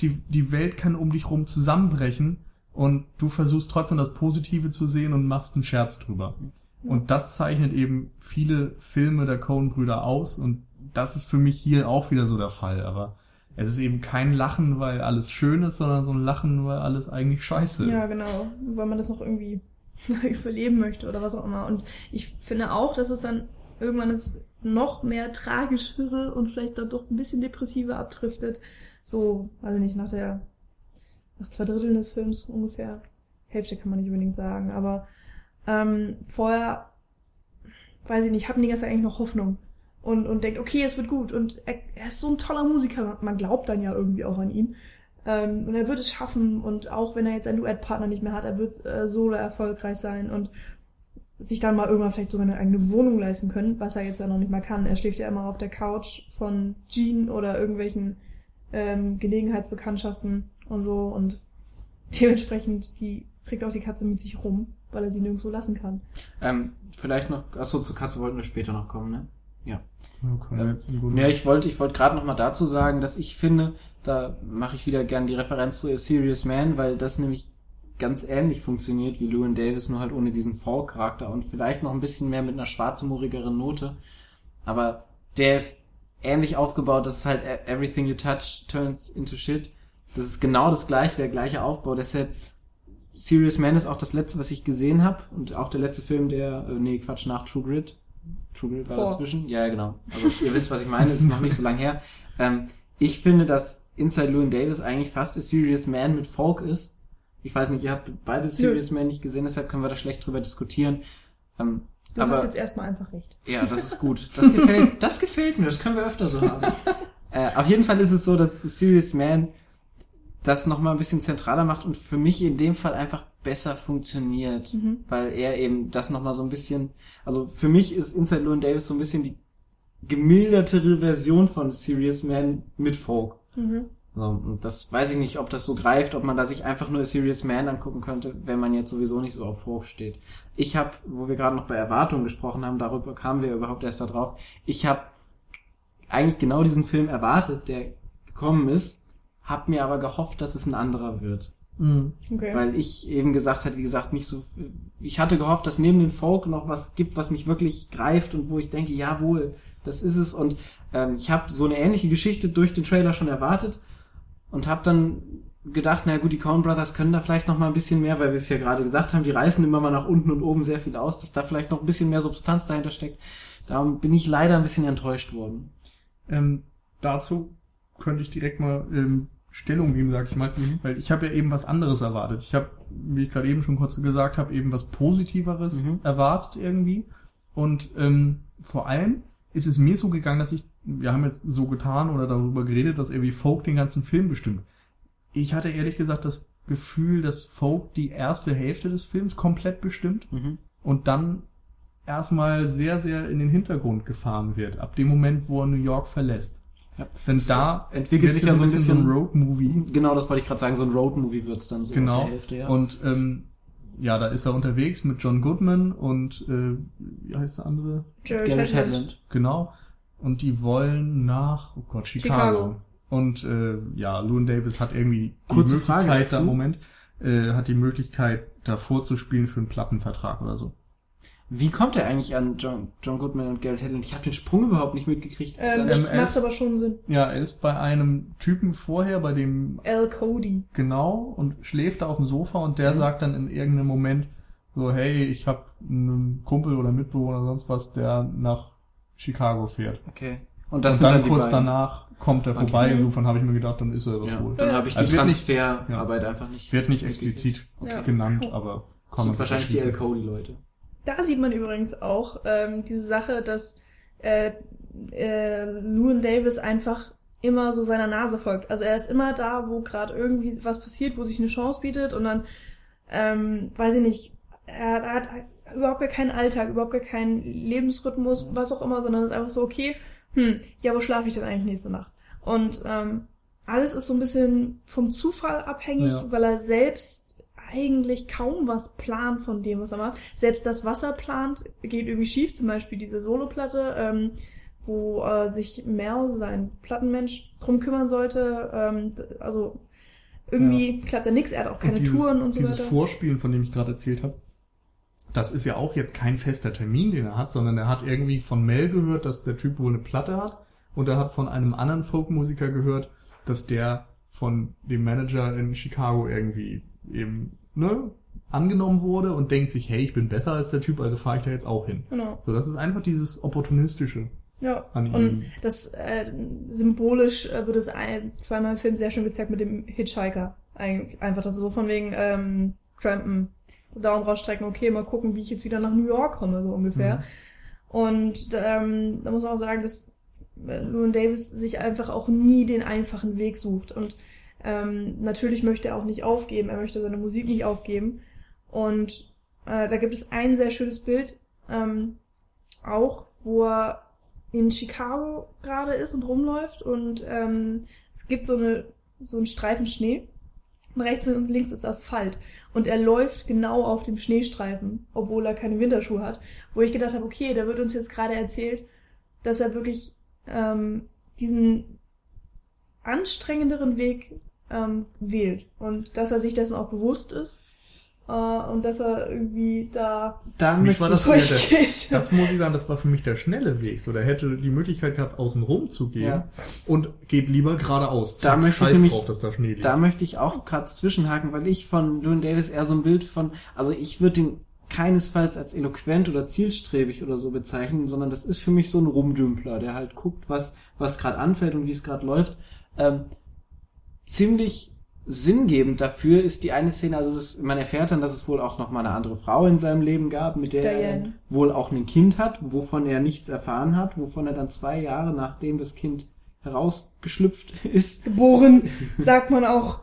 die, die Welt kann um dich rum zusammenbrechen und du versuchst trotzdem das Positive zu sehen und machst einen Scherz drüber. Und das zeichnet eben viele Filme der Coen-Brüder aus und das ist für mich hier auch wieder so der Fall, aber es ist eben kein Lachen, weil alles schön ist, sondern so ein Lachen, weil alles eigentlich scheiße ist. Ja, genau, weil man das noch irgendwie <laughs> überleben möchte oder was auch immer. Und ich finde auch, dass es dann irgendwann es noch mehr tragischere und vielleicht dann doch ein bisschen depressiver abdriftet. So, weiß ich nicht, nach der, nach zwei Dritteln des Films ungefähr. Hälfte kann man nicht unbedingt sagen, aber ähm, vorher, weiß ich nicht, hatten die ganze Zeit eigentlich noch Hoffnung und, und denkt, okay, es wird gut und er, er ist so ein toller Musiker, man glaubt dann ja irgendwie auch an ihn. Ähm, und er wird es schaffen und auch wenn er jetzt einen Duettpartner nicht mehr hat, er wird äh, solo erfolgreich sein und sich dann mal irgendwann vielleicht sogar eine eigene Wohnung leisten können, was er jetzt ja noch nicht mal kann. Er schläft ja immer auf der Couch von Jean oder irgendwelchen ähm, Gelegenheitsbekanntschaften und so und dementsprechend die trägt auch die Katze mit sich rum, weil er sie nirgendwo lassen kann. Ähm, vielleicht noch, achso, zur Katze wollten wir später noch kommen, ne? Ja, die gute- Ja, ich wollte, ich wollte gerade noch mal dazu sagen, dass ich finde, da mache ich wieder gern die Referenz zu A Serious Man, weil das nämlich ganz ähnlich funktioniert wie Llewyn Davis, nur halt ohne diesen Fall-Charakter und vielleicht noch ein bisschen mehr mit einer schwarzhumorigeren Note. Aber der ist ähnlich aufgebaut, das ist halt e- everything you touch turns into shit. Das ist genau das gleiche, der gleiche Aufbau. Deshalb Serious Man ist auch das letzte, was ich gesehen habe und auch der letzte Film, der, äh, nee, Quatsch, nach True Grit. True Grit war Vor. dazwischen. Ja, genau. Also ihr wisst, was ich meine, ist noch nicht so lang her. Ähm, ich finde, dass Inside Llewyn Davis eigentlich fast A Serious Man mit Folk ist. Ich weiß nicht, ihr habt beide Serious Man nicht gesehen, deshalb können wir da schlecht drüber diskutieren. Ähm, Du aber hast jetzt erstmal einfach recht. ja, das ist gut. Das gefällt, <laughs> das gefällt mir. Das können wir öfter so haben. äh, auf jeden Fall ist es so, dass Serious Man das nochmal ein bisschen zentraler macht und für mich in dem Fall einfach besser funktioniert, Mhm. weil er eben das nochmal so ein bisschen, also für mich ist Inside Llewyn Davis so ein bisschen die gemildertere Version von Serious Man mit Folk. Mhm. So, und das weiß ich nicht, ob das so greift, ob man da sich einfach nur A Serious Man angucken könnte, wenn man jetzt sowieso nicht so auf Folk steht. Ich habe, wo wir gerade noch bei Erwartungen gesprochen haben, darüber kamen wir überhaupt erst da drauf. Ich habe eigentlich genau diesen Film erwartet, der gekommen ist, habe mir aber gehofft, dass es ein anderer wird. Mhm. Okay. Weil ich eben gesagt hat, wie gesagt, nicht so. Ich hatte gehofft, dass neben dem Folk noch was gibt, was mich wirklich greift und wo ich denke, jawohl, das ist es. Und ähm, ich habe so eine ähnliche Geschichte durch den Trailer schon erwartet und habe dann gedacht, na gut, die Coen Brothers können da vielleicht noch mal ein bisschen mehr, weil wir es ja gerade gesagt haben, die reißen immer mal nach unten und oben sehr viel aus, dass da vielleicht noch ein bisschen mehr Substanz dahinter steckt. Darum bin ich leider ein bisschen enttäuscht worden. Ähm, dazu könnte ich direkt mal ähm, Stellung nehmen, sag ich mal, weil ich habe ja eben was anderes erwartet. Ich habe, wie ich gerade eben schon kurz gesagt habe, eben was Positiveres Mhm. erwartet irgendwie. Und ähm, vor allem ist es mir so gegangen, dass ich, wir haben jetzt so getan oder darüber geredet, dass irgendwie Folk den ganzen Film bestimmt. Ich hatte ehrlich gesagt das Gefühl, dass Folk die erste Hälfte des Films komplett bestimmt Mhm. und dann erstmal sehr, sehr in den Hintergrund gefahren wird, ab dem Moment, wo er New York verlässt. Ja. Denn Es da entwickelt sich ja so ein bisschen- Road-Movie. Genau, das wollte ich gerade sagen, so ein Road-Movie wird's dann so Genau. der Hälfte, ja. Und ähm, ja, da ist er unterwegs mit John Goodman und äh, wie heißt der andere? Jared Garrett Hedlund. Hedlund. Genau. Und die wollen nach, oh Gott, Chicago. Chicago. Und äh, ja, Loon Davis hat irgendwie die Kurze Frage Möglichkeit, da. Moment, äh, hat die Möglichkeit, da vorzuspielen für einen Plattenvertrag oder so. Wie kommt er eigentlich an John, John Goodman und Garrett Hedlund? Ich habe den Sprung überhaupt nicht mitgekriegt. Ähm, das macht ist- aber schon Sinn. Ja, er ist bei einem Typen vorher, bei dem Al Cody. genau und schläft da auf dem Sofa und der Mhm. sagt dann in irgendeinem Moment so, hey, ich habe einen Kumpel oder Mitbewohner oder sonst was, der nach Chicago fährt. okay. Und das und dann dann kurz danach kommt er Okay. vorbei, insofern habe ich mir gedacht, dann ist er das Ja, wohl. dann habe ich die Also wird nicht- Transferarbeit einfach nicht. Wird nicht explizit Ja. genannt, aber Das kann man sind wahrscheinlich die Cody-Leute. Da sieht man übrigens auch ähm, diese Sache, dass äh, äh, Llewyn Davis einfach immer so seiner Nase folgt. Also er ist immer da, wo gerade irgendwie was passiert, wo sich eine Chance bietet und dann, ähm, weiß ich nicht, er, er hat überhaupt gar keinen Alltag, überhaupt gar keinen Lebensrhythmus, was auch immer, sondern es ist einfach so, okay, hm, ja, wo schlafe ich denn eigentlich nächste Nacht? Und ähm, alles ist so ein bisschen vom Zufall abhängig, Ja. weil er selbst eigentlich kaum was plant von dem, was er macht. Selbst das, was er plant, geht irgendwie schief. Zum Beispiel diese Soloplatte, ähm, wo äh, sich Mel, sein Plattenmensch, drum kümmern sollte. Ähm, also irgendwie klappt da nichts. Er hat auch keine Und dieses, Touren und so dieses weiter. Vorspielen, von dem ich gerade erzählt habe, das ist ja auch jetzt kein fester Termin, den er hat, sondern er hat irgendwie von Mel gehört, dass der Typ wohl eine Platte hat und er hat von einem anderen Folkmusiker gehört, dass der von dem Manager in Chicago irgendwie eben ne, angenommen wurde und denkt sich, hey, ich bin besser als der Typ, also fahre ich da jetzt auch hin. Genau. So, das ist einfach dieses opportunistische. Ja. An Und ihm. das äh, symbolisch äh, wird es ein, zweimal im Film sehr schön gezeigt mit dem Hitchhiker. Ein, einfach das so von wegen ähm, Trampen, Daumen rausstrecken, okay, mal gucken, wie ich jetzt wieder nach New York komme, so ungefähr. Mhm. Und ähm, da muss man auch sagen, dass äh, Llewyn Davis sich einfach auch nie den einfachen Weg sucht. Und ähm, natürlich möchte er auch nicht aufgeben, er möchte seine Musik nicht aufgeben. Und äh, da gibt es ein sehr schönes Bild, ähm, auch, wo er in Chicago gerade ist und rumläuft und ähm, es gibt so eine so einen Streifen Schnee und rechts und links ist Asphalt und er läuft genau auf dem Schneestreifen, obwohl er keine Winterschuhe hat, wo ich gedacht habe, okay, da wird uns jetzt gerade erzählt, dass er wirklich ähm, diesen anstrengenderen Weg ähm, wählt. Und dass er sich dessen auch bewusst ist äh, und dass er irgendwie da Da Mich möchte war ich, das- Ja, der- durchgeht. Das muss ich sagen, das war für mich der schnelle Weg. So, der hätte die Möglichkeit gehabt, außen rum zu gehen Ja. und geht lieber geradeaus. Da möchte ich nämlich- drauf, dass da Schnee liegt. da möchte ich auch gerade zwischenhaken, weil ich von Llewyn Davis eher so ein Bild von, also ich würde ihn keinesfalls als eloquent oder zielstrebig oder so bezeichnen, sondern das ist für mich so ein Rumdümpler, der halt guckt, was was gerade anfällt und wie es gerade läuft. Ähm, ziemlich sinngebend dafür ist die eine Szene, also ist, man erfährt dann, dass es wohl auch noch mal eine andere Frau in seinem Leben gab, mit der er Diane. wohl auch ein Kind hat, wovon er nichts erfahren hat, wovon er dann zwei Jahre nachdem das Kind herausgeschlüpft <laughs> ist, geboren, sagt man auch.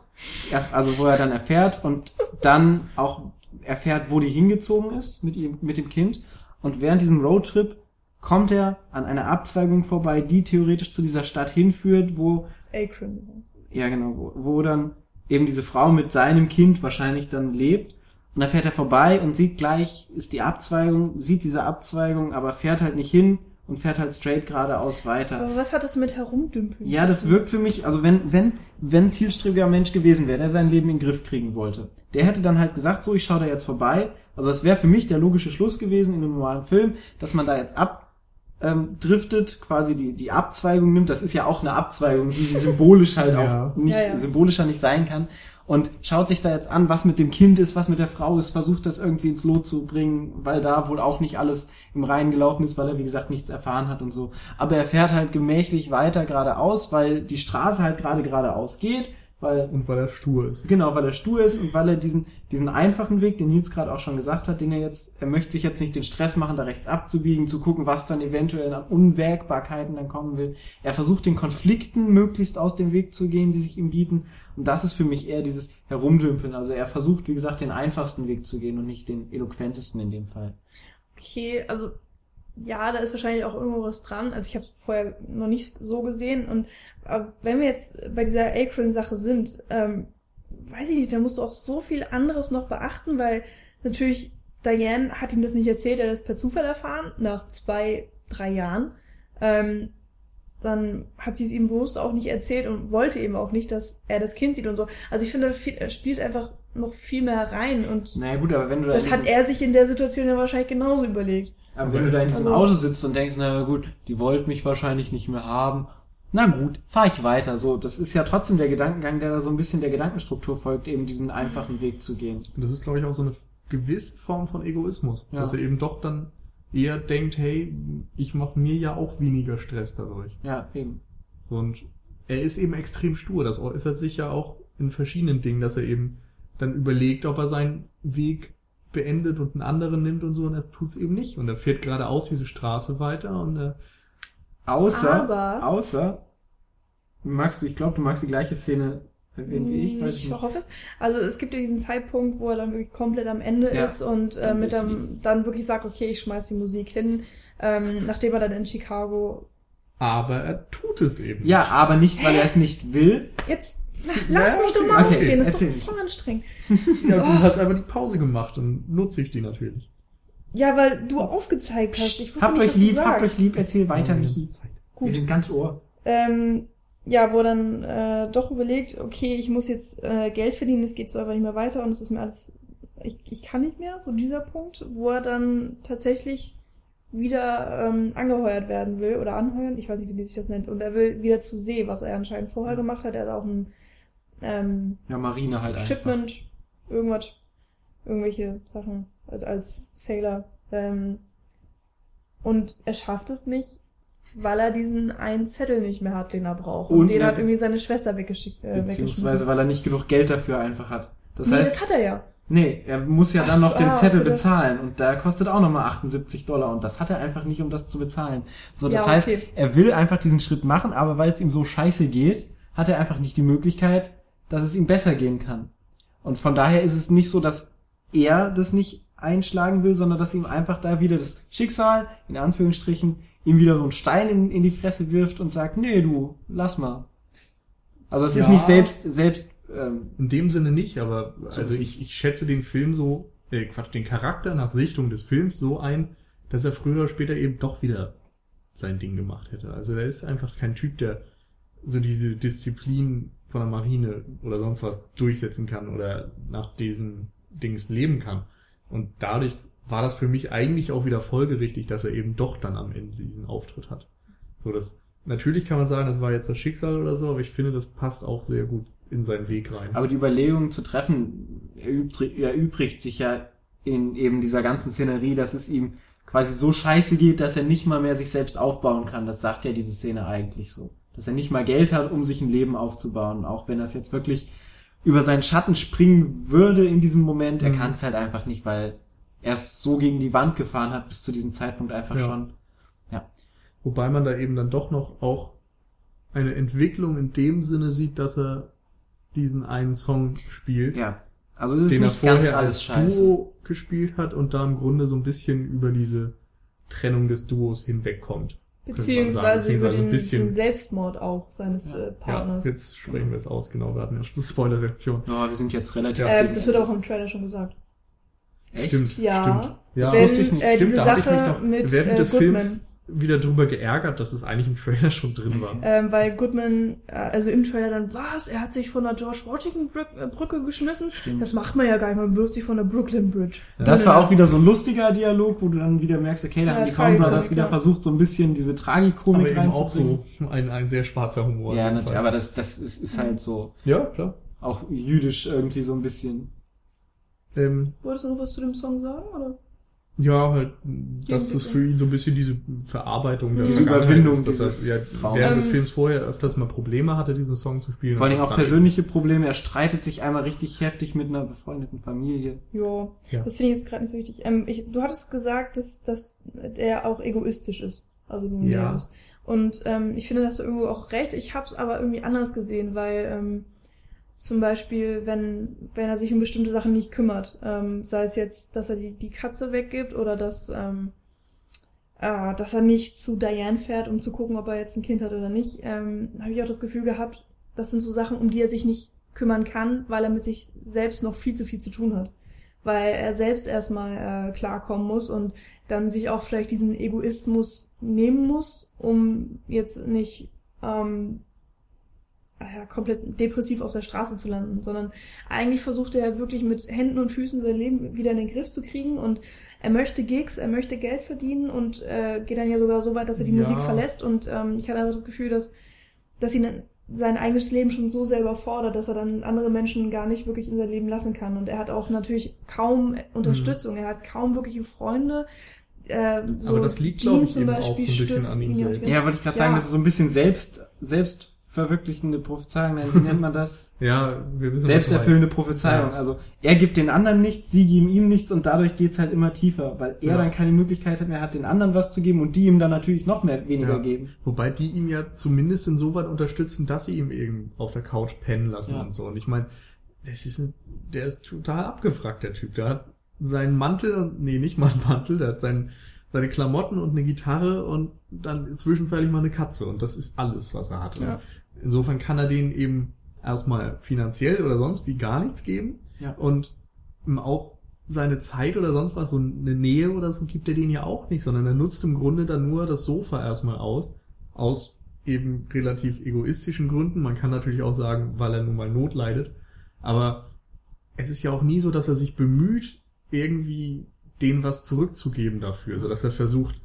ja, also wo er dann erfährt und dann auch erfährt, wo die hingezogen ist mit ihm, mit dem Kind. Und während diesem Roadtrip kommt er an einer Abzweigung vorbei, die theoretisch zu dieser Stadt hinführt, wo, Akron. ja genau, wo, wo dann eben diese Frau mit seinem Kind wahrscheinlich dann lebt. Und da fährt er vorbei und sieht gleich, ist die Abzweigung, sieht diese Abzweigung, aber fährt halt nicht hin und fährt halt straight geradeaus weiter. Aber was hat das mit herumdümpeln? Ja, das wirkt für mich, also wenn, wenn, wenn zielstrebiger Mensch gewesen wäre, der sein Leben in den Griff kriegen wollte, der hätte dann halt gesagt, so, ich schaue da jetzt vorbei. Also das wäre für mich der logische Schluss gewesen in einem normalen Film, dass man da jetzt ab ähm, driftet, quasi die, die Abzweigung nimmt. Das ist ja auch eine Abzweigung, die symbolisch halt <laughs> Ja. auch nicht, Ja, ja. symbolischer nicht sein kann. Und schaut sich da jetzt an, was mit dem Kind ist, was mit der Frau ist, versucht das irgendwie ins Lot zu bringen, weil da wohl auch nicht alles im Reinen gelaufen ist, weil er, wie gesagt, nichts erfahren hat und so. Aber er fährt halt gemächlich weiter geradeaus, weil die Straße halt gerade geradeaus geht, weil Und weil er stur ist. Genau, weil er stur ist und weil er diesen, diesen einfachen Weg, den Nils gerade auch schon gesagt hat, den er jetzt, er möchte sich jetzt nicht den Stress machen, da rechts abzubiegen, zu gucken, was dann eventuell an Unwägbarkeiten dann kommen will. Er versucht den Konflikten möglichst aus dem Weg zu gehen, die sich ihm bieten. Und das ist für mich eher dieses Herumdümpeln. Also er versucht, wie gesagt, den einfachsten Weg zu gehen und nicht den eloquentesten in dem Fall. Okay, also ja, da ist wahrscheinlich auch irgendwo was dran. Also ich habe vorher noch nicht so gesehen. Und aber wenn wir jetzt bei dieser Akron-Sache sind, ähm, weiß ich nicht, da musst du auch so viel anderes noch beachten, weil natürlich Diane hat ihm das nicht erzählt, er hat das per Zufall erfahren, nach zwei, drei Jahren. Ähm, dann hat sie es ihm bewusst auch nicht erzählt und wollte eben auch nicht, dass er das Kind sieht und so. Also ich finde, da er spielt einfach noch viel mehr rein und Naja gut, aber wenn du da das hat er sich in der Situation ja wahrscheinlich genauso überlegt. Aber wenn du da in diesem Also- Auto sitzt und denkst, na gut, die wollt mich wahrscheinlich nicht mehr haben. Na gut, fahr ich weiter. So, das ist ja trotzdem der Gedankengang, der da so ein bisschen der Gedankenstruktur folgt, eben diesen einfachen Weg zu gehen. Und das ist, glaube ich, auch so eine gewisse Form von Egoismus. Ja. Dass er eben doch dann eher denkt, hey, ich mache mir ja auch weniger Stress dadurch. Ja, eben. Und er ist eben extrem stur. Das äußert sich ja auch in verschiedenen Dingen, dass er eben dann überlegt, ob er seinen Weg beendet und einen anderen nimmt und so, und er tut's eben nicht. Und er fährt geradeaus diese Straße weiter und äh, Außer, Aber- außer, magst du, ich glaube, du magst die gleiche Szene erwähnen wie ich, weiß ich ich nicht. hoffe es. Also es gibt ja diesen Zeitpunkt, wo er dann wirklich komplett am Ende Ja. ist und äh, Dann mit dem, dann wirklich sagt, okay, ich schmeiß die Musik hin, ähm, nachdem er dann in Chicago. aber er tut es eben. Ja, aber nicht, weil er es nicht will. Jetzt lass Ja, mich doch mal okay, ausreden, das ist erzähl doch nicht. voll anstrengend. <laughs> ja du Oh. hast einfach die Pause gemacht und nutze ich die natürlich. Ja, weil du aufgezeigt hast. Ich wusste Habt nicht, euch was du lieb, habt euch lieb, erzähl weiter, Die Michi. ganze Zeit. Wir sind ganz ohr. Ähm, ja, wo er dann äh, doch überlegt, okay, ich muss jetzt äh, Geld verdienen, es geht so einfach nicht mehr weiter und es ist mir alles, ich, ich kann nicht mehr, so dieser Punkt, wo er dann tatsächlich wieder ähm, angeheuert werden will oder anheuern, ich weiß nicht, wie sich das nennt, und er will wieder zu See, was er anscheinend vorher gemacht hat. Er hat auch ein ähm, Ja, Marine halt einfach. Shipment, irgendwas, irgendwelche Sachen als, als Sailor. Ähm, und er schafft es nicht, weil er diesen einen Zettel nicht mehr hat, den er braucht. Und, Und den er- hat irgendwie seine Schwester weggeschickt. Äh, Beziehungsweise, weil er nicht genug Geld dafür einfach hat. Das nee, heißt, das hat er ja. nee, er muss ja dann Ach, noch den ah, Zettel bezahlen und da kostet auch nochmal 78 Dollar und das hat er einfach nicht, um das zu bezahlen. So, das Ja, heißt, okay. er will einfach diesen Schritt machen, aber weil es ihm so scheiße geht, hat er einfach nicht die Möglichkeit, dass es ihm besser gehen kann. Und von daher ist es nicht so, dass er das nicht einschlagen will, sondern dass ihm einfach da wieder das Schicksal, in Anführungsstrichen, ihm wieder so einen Stein in, in die Fresse wirft und sagt, nee, du, lass mal. Also es ist Ja. nicht selbst, selbst, ähm, In dem Sinne nicht, aber also ich, ich schätze den Film so, äh, Quatsch, den Charakter nach Sichtung des Films so ein, dass er früher oder später eben doch wieder sein Ding gemacht hätte. Also er ist einfach kein Typ, der so diese Disziplin von der Marine oder sonst was durchsetzen kann oder nach diesen Dings leben kann. Und dadurch war das für mich eigentlich auch wieder folgerichtig, dass er eben doch dann am Ende diesen Auftritt hat. So, das, natürlich kann man sagen, das war jetzt das Schicksal oder so, aber ich finde, das passt auch sehr gut in seinen Weg rein. Aber die Überlegung zu treffen erübri- erübrigt sich ja in eben dieser ganzen Szenerie, dass es ihm quasi so scheiße geht, dass er nicht mal mehr sich selbst aufbauen kann. Das sagt ja diese Szene eigentlich so. Dass er nicht mal Geld hat, um sich ein Leben aufzubauen. Auch wenn das jetzt wirklich über seinen Schatten springen würde in diesem Moment, er Mhm. kann es halt einfach nicht, weil er es so gegen die Wand gefahren hat bis zu diesem Zeitpunkt einfach Ja. schon. Wobei man da eben dann doch noch auch eine Entwicklung in dem Sinne sieht, dass er diesen einen Song spielt, Ja. Also es ist den er nicht ganz vorher alles als scheiße. Duo gespielt hat und da im Grunde so ein bisschen über diese Trennung des Duos hinwegkommt. Beziehungsweise über den, bisschen- diesen Selbstmord auch seines Ja. äh, Ja, Partners. jetzt sprechen wir es aus, genau, wir hatten ja Spoiler-Sektion. Ja, wir sind jetzt relativ. äh, das wird auch im Trailer schon gesagt. Echt? Stimmt, Ja. stimmt. Ja, Das Wenn, wusste ich nicht. Äh, Stimmt, diese da hab ich Sache mich noch mit während äh, des Goodman. Films wieder drüber geärgert, dass es eigentlich im Trailer schon drin war. Ähm, weil Goodman, äh, also im Trailer dann, was? Er hat sich von der George Washington äh, Brücke geschmissen? Das macht man ja gar nicht, man wirft sich von der Brooklyn Bridge. Das war auch wieder so ein lustiger Dialog, wo du dann wieder merkst, okay, da Ja, haben die Tragikomik, Brothers wieder ja. versucht, so ein bisschen diese Aber Tragikomik auch reinzubringen. so ein, ein sehr schwarzer Humor. Ja, natürlich, aber das, das ist, ist halt so Ja, klar. auch jüdisch irgendwie so ein bisschen. Ähm, Wolltest du noch was zu dem Song sagen, oder? Ja, halt, dass es für ihn so ein bisschen diese Verarbeitung der Diese Überwindung ist, dass er ja, während des Ähm, Films vorher öfters mal Probleme hatte, diesen Song zu spielen. Vor allen Und Dingen das auch persönliche Probleme. Er streitet sich einmal richtig heftig mit einer befreundeten Familie. Ja, Ja. das finde ich jetzt gerade nicht so wichtig. Ähm, ich, du hattest gesagt, dass, dass er auch egoistisch ist. Also du Ja. Und ähm, ich finde, da hast du irgendwo auch recht. Ich habe es aber irgendwie anders gesehen, weil ähm, zum Beispiel, wenn, wenn er sich um bestimmte Sachen nicht kümmert, ähm, sei es jetzt, dass er die, die Katze weggibt oder dass, ähm, äh, dass er nicht zu Diane fährt, um zu gucken, ob er jetzt ein Kind hat oder nicht, ähm, habe ich auch das Gefühl gehabt, das sind so Sachen, um die er sich nicht kümmern kann, weil er mit sich selbst noch viel zu viel zu tun hat. Weil er selbst erstmal äh, klarkommen muss und dann sich auch vielleicht diesen Egoismus nehmen muss, um jetzt nicht ähm, ja, komplett depressiv auf der Straße zu landen, sondern eigentlich versucht er wirklich mit Händen und Füßen sein Leben wieder in den Griff zu kriegen und er möchte Gigs, er möchte Geld verdienen und äh, geht dann ja sogar so weit, dass er die Ja. Musik verlässt und ähm, ich hatte einfach das Gefühl, dass, dass ihn sein eigenes Leben schon so selber fordert, dass er dann andere Menschen gar nicht wirklich in sein Leben lassen kann und er hat auch natürlich kaum Unterstützung, er hat kaum wirkliche Freunde. Äh, so Aber das liegt, Jean glaub ich, zum eben auch Beispiel so ein bisschen an ihm auch selbst. Ja, wollte ich gerade Ja. sagen, das ist so ein bisschen selbst, selbstverwirklichende Prophezeiung, nein, wie nennt man das? <laughs> Ja, wir wissen Selbsterfüllende. Prophezeiung. Ja. Also er gibt den anderen nichts, sie geben ihm nichts und dadurch geht's halt immer tiefer, weil er Ja. dann keine Möglichkeit mehr hat, den anderen was zu geben und die ihm dann natürlich noch mehr weniger Ja. geben. Wobei die ihm ja zumindest insoweit unterstützen, dass sie ihm eben auf der Couch pennen lassen Ja. und so. Und ich meine, das ist ein, der ist total abgefragt, der Typ. Der hat seinen Mantel und, nee, nicht mal einen Mantel, der hat sein, seine Klamotten und eine Gitarre und dann zwischenzeitlich mal eine Katze. Und das ist alles, was er hat. Ja. Insofern kann er denen eben erstmal finanziell oder sonst wie gar nichts geben. Ja. Und auch seine Zeit oder sonst was, so eine Nähe oder so gibt er denen ja auch nicht, sondern er nutzt im Grunde dann nur das Sofa erstmal aus, aus eben relativ egoistischen Gründen. Man kann natürlich auch sagen, weil er nun mal Not leidet. Aber es ist ja auch nie so, dass er sich bemüht, irgendwie denen was zurückzugeben dafür, so dass er versucht,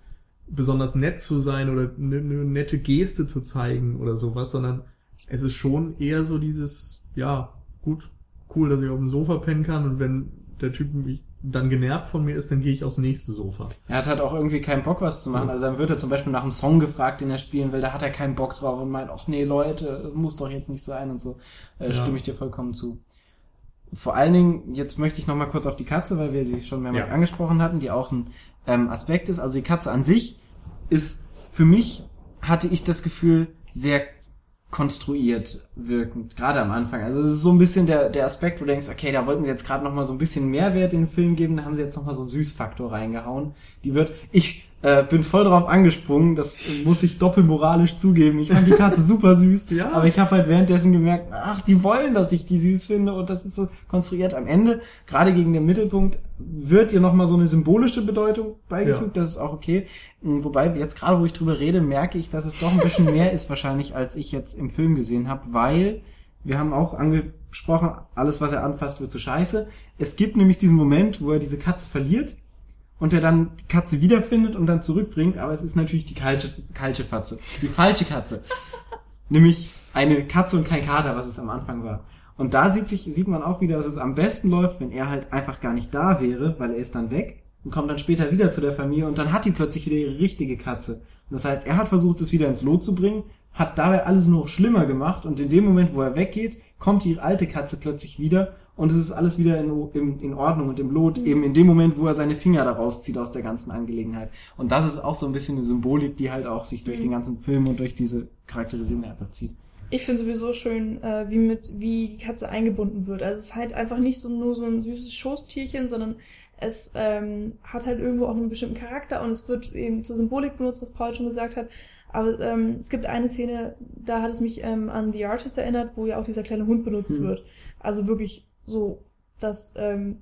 besonders nett zu sein oder eine, eine nette Geste zu zeigen oder sowas, sondern es ist schon eher so dieses, ja, gut, cool, dass ich auf dem Sofa pennen kann und wenn der Typ mich dann genervt von mir ist, dann gehe ich aufs nächste Sofa. Er hat halt auch irgendwie keinen Bock, was zu machen. Ja. Also dann wird er zum Beispiel nach einem Song gefragt, den er spielen will, da hat er keinen Bock drauf und meint, ach nee, Leute, muss doch jetzt nicht sein und so. Äh, Ja. Stimme ich dir vollkommen zu. Vor allen Dingen, jetzt möchte ich noch mal kurz auf die Katze, weil wir sie schon mehrmals Ja. angesprochen hatten, die auch ein ähm, Aspekt ist. Also die Katze an sich ist für mich, hatte ich das Gefühl, sehr konstruiert wirkend, gerade am Anfang. Also es ist so ein bisschen der, der Aspekt, wo du denkst, okay, da wollten sie jetzt gerade noch mal so ein bisschen Mehrwert in den Film geben, da haben sie jetzt noch mal so einen Süßfaktor reingehauen. Die wird, ich äh, bin voll drauf angesprungen, das muss ich doppelmoralisch zugeben. Ich fand die Katze super süß, <laughs> Ja. aber ich habe halt währenddessen gemerkt, ach, die wollen, dass ich die süß finde und das ist so konstruiert. Am Ende, gerade gegen den Mittelpunkt, wird ihr noch mal so eine symbolische Bedeutung beigefügt, das ist auch okay. Mm, Wobei, jetzt gerade, wo ich drüber rede, merke ich, dass es doch ein bisschen mehr ist wahrscheinlich, als ich jetzt im Film gesehen habe, weil wir haben auch angesprochen, alles, was er anfasst, wird zu scheiße. Es gibt nämlich diesen Moment, wo er diese Katze verliert und er dann die Katze wiederfindet und dann zurückbringt, aber es ist natürlich die falsche, falsche Fatze. Die falsche Katze. <laughs> nämlich eine Katze und kein Kater, was es am Anfang war. Und da sieht sich, sieht man auch wieder, dass es am besten läuft, wenn er halt einfach gar nicht da wäre, weil er ist dann weg und kommt dann später wieder zu der Familie und dann hat die plötzlich wieder ihre richtige Katze. Das heißt, er hat versucht, es wieder ins Lot zu bringen, hat dabei alles nur noch schlimmer gemacht und in dem Moment, wo er weggeht, kommt die alte Katze plötzlich wieder und es ist alles wieder in, in, in Ordnung und im Lot, eben in dem Moment, wo er seine Finger da rauszieht aus der ganzen Angelegenheit. Und das ist auch so ein bisschen eine Symbolik, die halt auch sich durch den ganzen Film und durch diese Charakterisierung einfach zieht. Ich finde sowieso schön, äh, wie mit wie die Katze eingebunden wird. Also es ist halt einfach nicht so nur so ein süßes Schoßtierchen, sondern es ähm, hat halt irgendwo auch einen bestimmten Charakter und es wird eben zur Symbolik benutzt, was Paul schon gesagt hat. Aber ähm, es gibt eine Szene, da hat es mich ähm, an The Artist erinnert, wo ja auch dieser kleine Hund benutzt Mhm. wird. Also wirklich so, dass ähm,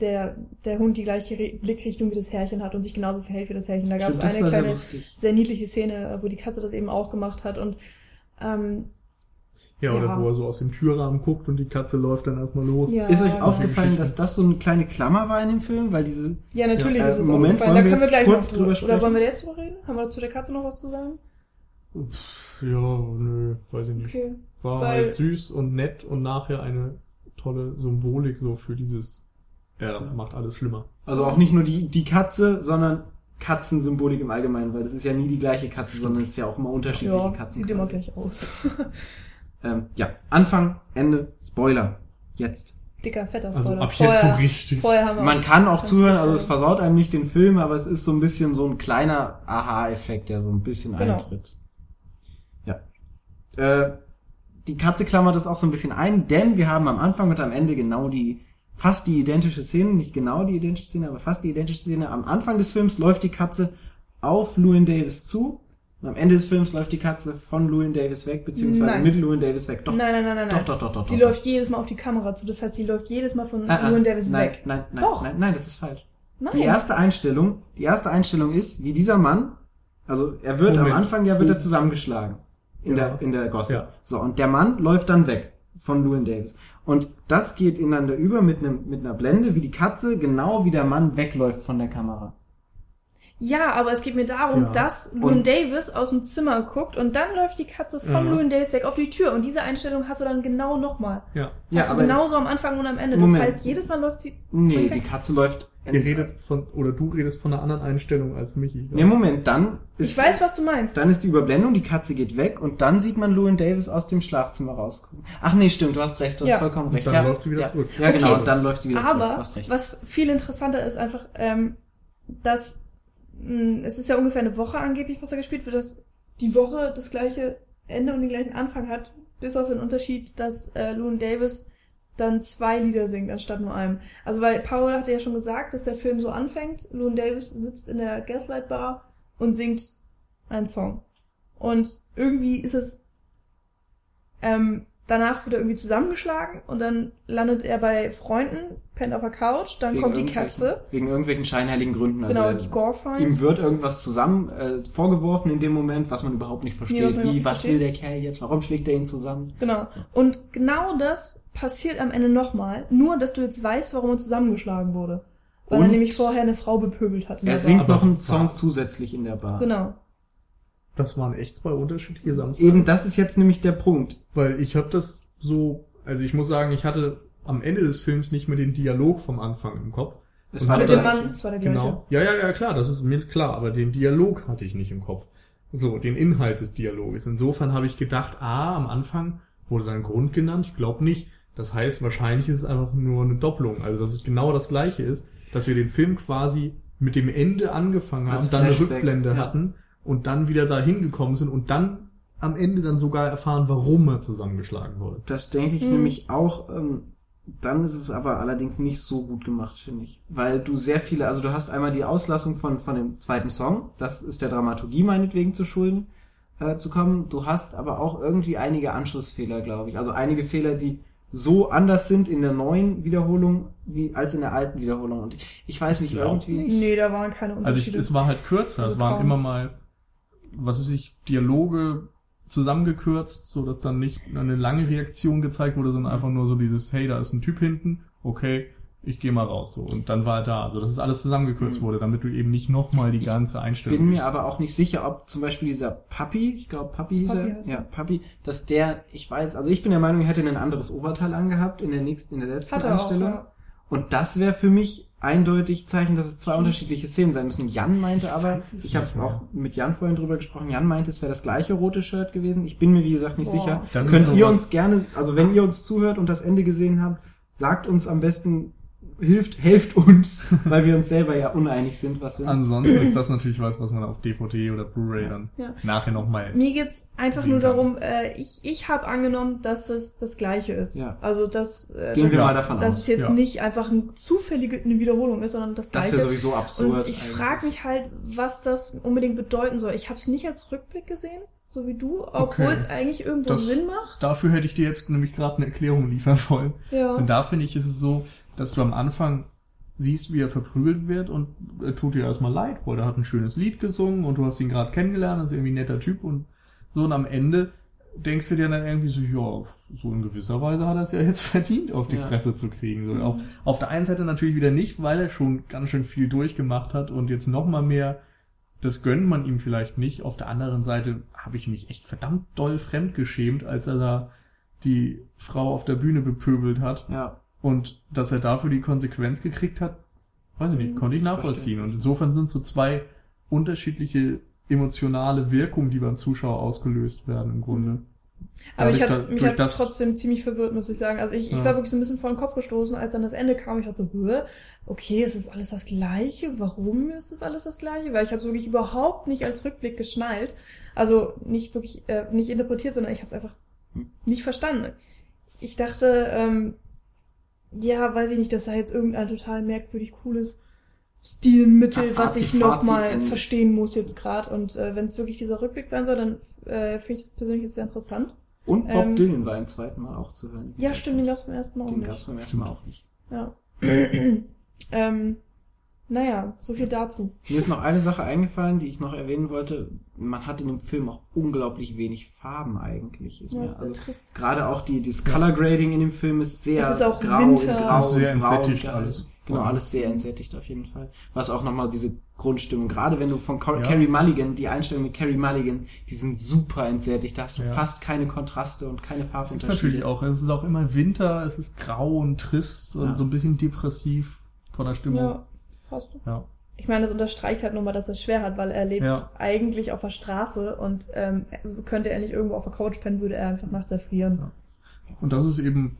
der, der Hund die gleiche Re Blickrichtung wie das Herrchen hat und sich genauso verhält wie das Herrchen. Da gab es eine sehr kleine, lustig. sehr niedliche Szene, wo die Katze das eben auch gemacht hat und ähm, Ja, oder Ja. wo er so aus dem Türrahmen guckt und die Katze läuft dann erstmal los. ja, Ist euch aufgefallen, dass das so eine kleine Klammer war in dem Film? Weil diese, Ja, natürlich Ja, ist äh, es Moment, aufgefallen. wollen Da wir können wir gleich kurz noch drüber drüber sprechen? Oder wollen wir jetzt drüber reden? Haben wir zu der Katze noch was zu sagen? Ja, nö, weiß ich nicht. Okay. War Weil- halt süß und nett und nachher eine tolle Symbolik so für dieses, er macht alles schlimmer. also auch nicht nur die, die Katze, sondern Katzensymbolik im Allgemeinen, weil das ist ja nie die gleiche Katze, sondern es ist ja auch immer unterschiedliche Ja, Katzen. sieht immer quasi. gleich aus. <laughs> Ähm, ja, Anfang, Ende, Spoiler. Jetzt. Dicker, fetter Also Spoiler. ab jetzt so vorher, richtig. vorher haben wir Man kann auch zuhören, also es versaut einem nicht den Film, aber es ist so ein bisschen so ein kleiner Aha-Effekt, der so ein bisschen Genau. eintritt. Ja. Äh, die Katze klammert das auch so ein bisschen ein, denn wir haben am Anfang und am Ende genau die, fast die identische Szene, nicht genau die identische Szene, aber fast die identische Szene. Am Anfang des Films läuft die Katze auf Llewyn Davis zu. Und am Ende des Films läuft die Katze von Llewyn Davis weg, beziehungsweise Nein. mit Llewyn Davis weg. Doch, Nein, nein, nein, nein. doch, nein. doch, doch, doch. Sie doch, läuft jedes Mal auf die Kamera zu. Das heißt, sie läuft jedes Mal von Ah, ah, Llewyn Davis nein, weg. Nein, nein, Doch. nein, nein, das ist falsch. Nein. Die erste Einstellung, die erste Einstellung ist, wie dieser Mann, also er wird Moment. am Anfang ja wird er zusammengeschlagen in Ja. der in der Gosse. Ja. So und der Mann läuft dann weg von Llewyn Davis und das geht ineinander über mit einem mit einer Blende, wie die Katze genau wie der Mann wegläuft von der Kamera. Ja, aber es geht mir darum, Ja. dass Und- Davis aus dem Zimmer guckt und dann läuft die Katze von Ja. Llewyn Davis weg auf die Tür. Und diese Einstellung hast du dann genau nochmal. Ja. Ja, Hast du aber genauso am Anfang und am Ende. Moment. Das heißt, jedes Mal läuft sie. nee, die weg. Katze läuft. Ihr redet von, oder du redest von einer anderen Einstellung als Michi. Nee, Moment, dann ist Ich weiß, was du meinst. dann ist die Überblendung, die Katze geht weg und dann sieht man Llewyn Davis aus dem Schlafzimmer rauskommen. Ach nee, stimmt, du hast recht, du hast Ja. vollkommen Und recht. dann ja, läuft sie wieder ja, zurück. Ja, genau, Okay. und dann läuft sie wieder zurück. Du Aber hast recht. was viel interessanter ist einfach, ähm, dass mh, es ist ja ungefähr eine Woche angeblich, was da gespielt wird, dass die Woche das gleiche Ende und den gleichen Anfang hat, bis auf den Unterschied, dass äh, Llewyn Davis dann zwei Lieder singt anstatt nur einem. Also weil Paul hatte ja schon gesagt, dass der Film so anfängt. Llewyn Davis sitzt in der Gaslight Bar und singt einen Song. Und irgendwie ist es ähm, danach wird er irgendwie zusammengeschlagen und dann landet er bei Freunden, pennt auf der Couch, dann Wegen kommt die Katze. Wegen irgendwelchen scheinheiligen Gründen. Also genau, er- die Gore ihm wird irgendwas zusammen äh, vorgeworfen in dem Moment, was man überhaupt nicht versteht. was man Wie, was nicht will der Kerl jetzt? Warum schlägt er ihn zusammen? Genau. Und genau das passiert am Ende nochmal, nur dass du jetzt weißt, warum er zusammengeschlagen wurde. Weil er Und nämlich vorher eine Frau bepöbelt hat. Er singt noch einen was? Song zusätzlich in der. Bar. Genau. Das waren echt zwei unterschiedliche Samstage. Eben, das ist jetzt nämlich der Punkt. Weil ich habe das so, also ich muss sagen, ich hatte am Ende des Films nicht mehr den Dialog vom Anfang im Kopf. Es war der. Mann, das war der gleiche. Genau. Ja, ja, ja, klar, das ist mir klar, aber den Dialog hatte ich nicht im Kopf. So, den Inhalt des Dialoges. Insofern habe ich gedacht, ah, am Anfang wurde sein Grund genannt. Ich glaube nicht. Das heißt, wahrscheinlich ist es einfach nur eine Doppelung. Also, dass es genau das gleiche ist, dass wir den Film quasi mit dem Ende angefangen haben, Als dann eine Flashback, Rückblende ja. hatten und dann wieder dahin gekommen sind und dann am Ende dann sogar erfahren, warum er zusammengeschlagen wurde. Das denke ich Hm. nämlich auch. Ähm, dann ist es aber allerdings nicht so gut gemacht, finde ich. Weil du sehr viele, also du hast einmal die Auslassung von, von dem zweiten Song, das ist der Dramaturgie meinetwegen zu schulden, äh, zu kommen. Du hast aber auch irgendwie einige Anschlussfehler, glaube ich. Also einige Fehler, die so anders sind in der neuen Wiederholung wie als in der alten Wiederholung. Und ich, ich weiß nicht, Glaub irgendwie. Nee, da waren keine Also ich, Unterschiede. es war halt kürzer. Also es waren kaum. immer mal, was weiß ich, Dialoge zusammengekürzt, so dass dann nicht eine lange Reaktion gezeigt wurde, sondern einfach nur so dieses, hey, da ist ein Typ hinten, okay, ich gehe mal raus, so. Und dann war er da. Also, dass es alles zusammengekürzt wurde, damit du eben nicht nochmal die ganze Einstellung bin mir siehst. aber auch nicht sicher, ob zum Beispiel dieser Papi, ich glaube Papi hieß Papi er, heißt ja. Papi, dass der, ich weiß, also ich bin der Meinung, er hätte ein anderes Oberteil angehabt in der nächsten, in der letzten Hat er auch, Einstellung. ja. Und das wäre für mich eindeutig Zeichen, dass es zwei unterschiedliche Szenen sein müssen. Jan meinte aber, es ich habe auch mit Jan vorhin drüber gesprochen, Jan meinte, es wäre das gleiche rote Shirt gewesen. Ich bin mir, wie gesagt, nicht Boah. sicher. Das Könnt ihr uns gerne, also wenn ihr uns zuhört und das Ende gesehen habt, sagt uns am besten, hilft, helft uns, <laughs> weil wir uns selber ja uneinig sind, was sind. Ansonsten ist das natürlich was, was man auf DVD oder Blu-ray dann Ja. nachher nochmal. Mir geht's einfach nur darum, äh, ich, ich habe angenommen, dass es das Gleiche ist. Ja. Also dass, äh, Gehen dass, wir es- mal davon dass aus, es jetzt ja. nicht einfach eine zufällige eine Wiederholung ist, sondern das das Gleiche. wäre sowieso absurd. Und ich frage mich halt, was das unbedingt bedeuten soll. Ich habe es nicht als Rückblick gesehen, so wie du, obwohl Okay. es eigentlich irgendwo Das- Sinn macht. Dafür hätte ich dir jetzt nämlich gerade eine Erklärung liefern wollen. Ja. Und da finde ich, ist es so, dass du am Anfang siehst, wie er verprügelt wird und er tut dir erstmal leid, weil er hat ein schönes Lied gesungen und du hast ihn gerade kennengelernt, ist irgendwie ein netter Typ und so und am Ende denkst du dir dann irgendwie so, ja, so in gewisser Weise hat er es ja jetzt <laughs> verdient, auf die Ja. Fresse zu kriegen. So, Mhm. auf, auf der einen Seite natürlich wieder nicht, weil er schon ganz schön viel durchgemacht hat und jetzt noch mal mehr, das gönnt man ihm vielleicht nicht. Auf der anderen Seite habe ich mich echt verdammt doll fremdgeschämt, als er da die Frau auf der Bühne bepöbelt hat Ja. Und dass er dafür die Konsequenz gekriegt hat, weiß ich nicht, Mhm. konnte ich nachvollziehen. Und insofern sind so zwei unterschiedliche emotionale Wirkungen, die beim Zuschauer ausgelöst werden im Grunde. Aber Dadurch, ich hat's, mich hat's das- trotzdem ziemlich verwirrt, muss ich sagen. Also ich, ich Ja. war wirklich so ein bisschen vor den Kopf gestoßen, als dann das Ende kam. Ich dachte, Hä? okay, es ist alles das Gleiche. Warum ist es alles das Gleiche? Weil ich habe es wirklich überhaupt nicht als Rückblick geschnallt. Also nicht wirklich, äh, nicht interpretiert, sondern ich habe es einfach nicht verstanden. Ich dachte, ähm, ja, weiß ich nicht, das sei jetzt irgendein total merkwürdig cooles Stilmittel, Ja, was Fazit, ich noch Fazit, mal Ende. verstehen muss jetzt gerade. Und äh, wenn es wirklich dieser Rückblick sein soll, dann äh, finde ich das persönlich jetzt sehr interessant. Und Bob Ähm, Dylan war im zweiten Mal auch zu hören. Ja, stimmt, den gab's beim ersten Mal auch Den gab's nicht. beim ersten Mal auch nicht. Ja. <clears throat> ähm, naja, so viel dazu. Mir ist noch eine Sache eingefallen, die ich noch erwähnen wollte. Man hat in dem Film auch unglaublich wenig Farben eigentlich. Ist Ja, mir ist also trist. gerade auch die das Color Grading in dem Film ist sehr Es ist auch grau, Winter. in grau, Sehr grau entsättigt gehalten. alles. Genau, alles sehr entsättigt auf jeden Fall. Was auch nochmal diese Grundstimmung, gerade wenn du von Cor Ja. Carrie Mulligan, die Einstellung mit Carrie Mulligan, die sind super entsättigt. Da hast du Ja. fast keine Kontraste und keine Es ist Farbunterschiede. natürlich auch, es ist auch immer Winter, es ist grau und trist und Ja. so ein bisschen depressiv von der Stimmung. Ja, hast du. Ja. Ich meine, das unterstreicht halt nochmal, dass er es schwer hat, weil er lebt Ja. eigentlich auf der Straße und ähm, könnte er nicht irgendwo auf der Couch pennen, würde er einfach nachts erfrieren. Ja. Und das ist eben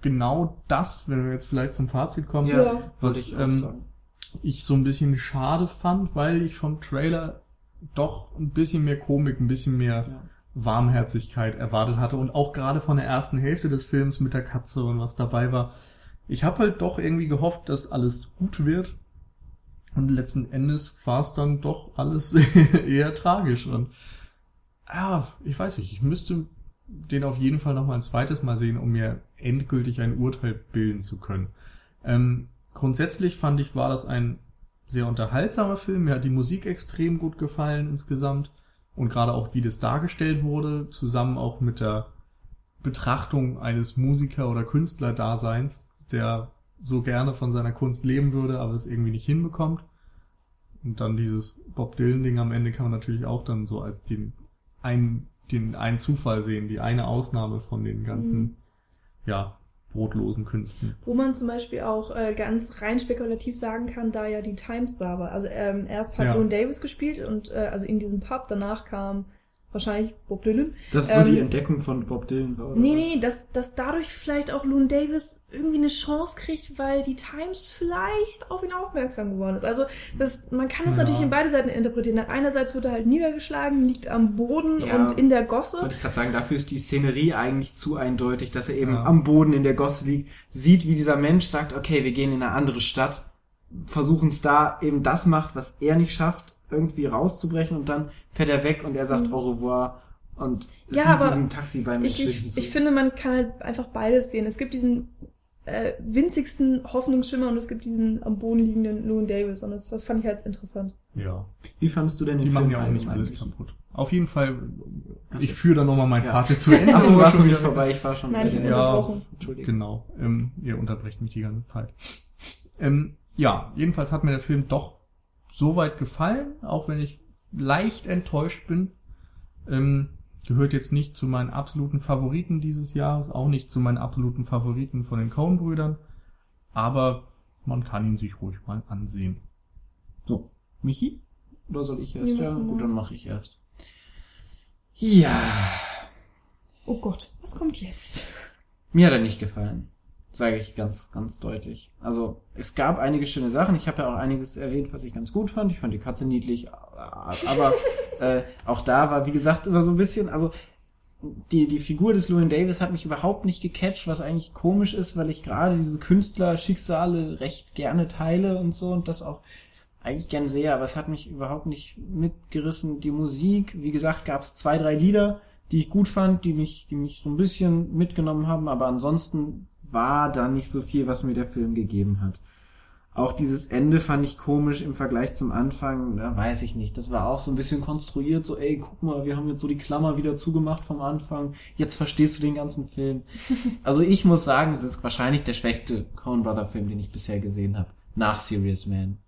genau das, wenn wir jetzt vielleicht zum Fazit kommen, Ja, was ich ähm, ich so ein bisschen schade fand, weil ich vom Trailer doch ein bisschen mehr Komik, ein bisschen mehr Ja. Warmherzigkeit erwartet hatte und auch gerade von der ersten Hälfte des Films mit der Katze und was dabei war. Ich habe halt doch irgendwie gehofft, dass alles gut wird und letzten Endes war es dann doch alles <laughs> eher tragisch und ja, ich weiß nicht, ich müsste den auf jeden Fall noch mal ein zweites Mal sehen, um mir endgültig ein Urteil bilden zu können. Ähm, grundsätzlich fand ich, war das ein sehr unterhaltsamer Film. Mir hat die Musik extrem gut gefallen insgesamt. Und gerade auch, wie das dargestellt wurde, zusammen auch mit der Betrachtung eines Musiker- oder Künstlerdaseins, der so gerne von seiner Kunst leben würde, aber es irgendwie nicht hinbekommt. Und dann dieses Bob Dylan-Ding am Ende kann man natürlich auch dann so als den einen, den einen Zufall sehen, die eine Ausnahme von den ganzen, Mhm. ja, brotlosen Künsten. Wo man zum Beispiel auch äh, ganz rein spekulativ sagen kann, da ja die Times da war. Also ähm, erst hat Ja. Loon Davis gespielt und äh, also in diesem Pub, danach kam wahrscheinlich Bob Dylan. Das ist so ähm, die Entdeckung von Bob Dylan war, oder Nee, was? nee, dass, dass dadurch vielleicht auch Loon Davis irgendwie eine Chance kriegt, weil die Times vielleicht auf ihn aufmerksam geworden ist. Also das, man kann es Ja. natürlich in beide Seiten interpretieren. Einerseits wird er halt niedergeschlagen, liegt am Boden Ja. und in der Gosse. Wollte ich gerade sagen, dafür ist die Szenerie eigentlich zu eindeutig, dass er eben Ja. am Boden in der Gosse liegt, sieht, wie dieser Mensch sagt, okay, wir gehen in eine andere Stadt, versuchen es da eben das macht, was er nicht schafft, irgendwie rauszubrechen und dann fährt er weg und er sagt Mhm. au revoir und Ja, sieht aber diesem Taxi beim Ich, ich, zu. ich finde, man kann halt einfach beides sehen. Es gibt diesen äh, winzigsten Hoffnungsschimmer und es gibt diesen am Boden liegenden Loon Davis und das, das fand ich halt interessant. Ja. Wie fandest du denn den Die Film machen ja auch nicht alles kaputt. Auf jeden Fall, Ach ich führe da nochmal mein Ja. Fazit zu Ende. Achso, du aber warst noch schon wieder- vorbei, ich war schon Nein, ich der- Ja. Entschuldigung. Genau. Ähm, ihr unterbrecht mich die ganze Zeit. Ähm, ja, jedenfalls hat mir der Film doch soweit gefallen, auch wenn ich leicht enttäuscht bin. Ähm, gehört jetzt nicht zu meinen absoluten Favoriten dieses Jahres, auch nicht zu meinen absoluten Favoriten von den Coen-Brüdern, aber man kann ihn sich ruhig mal ansehen. So, Michi? Oder soll ich erst? Ja, Ja, gut, dann mache ich erst. Ja, Oh Gott, was kommt jetzt? mir hat er nicht gefallen. Sage ich ganz, ganz deutlich. Also, es gab einige schöne Sachen. Ich habe ja auch einiges erwähnt, was ich ganz gut fand. Ich fand die Katze niedlich. Aber <laughs> äh, auch da war, wie gesagt, immer so ein bisschen, also die, die Figur des Llewyn Davis hat mich überhaupt nicht gecatcht, was eigentlich komisch ist, weil ich gerade diese Künstlerschicksale recht gerne teile und so und das auch eigentlich gern sehe, aber es hat mich überhaupt nicht mitgerissen. Die Musik, wie gesagt, gab es zwei, drei Lieder, die ich gut fand, die mich, die mich so ein bisschen mitgenommen haben, aber ansonsten war da nicht so viel, was mir der Film gegeben hat. auch dieses Ende fand ich komisch im Vergleich zum Anfang. Da weiß ich nicht. Das war auch so ein bisschen konstruiert. So, ey, guck mal, wir haben jetzt so die Klammer wieder zugemacht vom Anfang. Jetzt verstehst du den ganzen Film. <laughs> Also ich muss sagen, es ist wahrscheinlich der schwächste Coen Brother Film, den ich bisher gesehen habe. Nach Serious Man.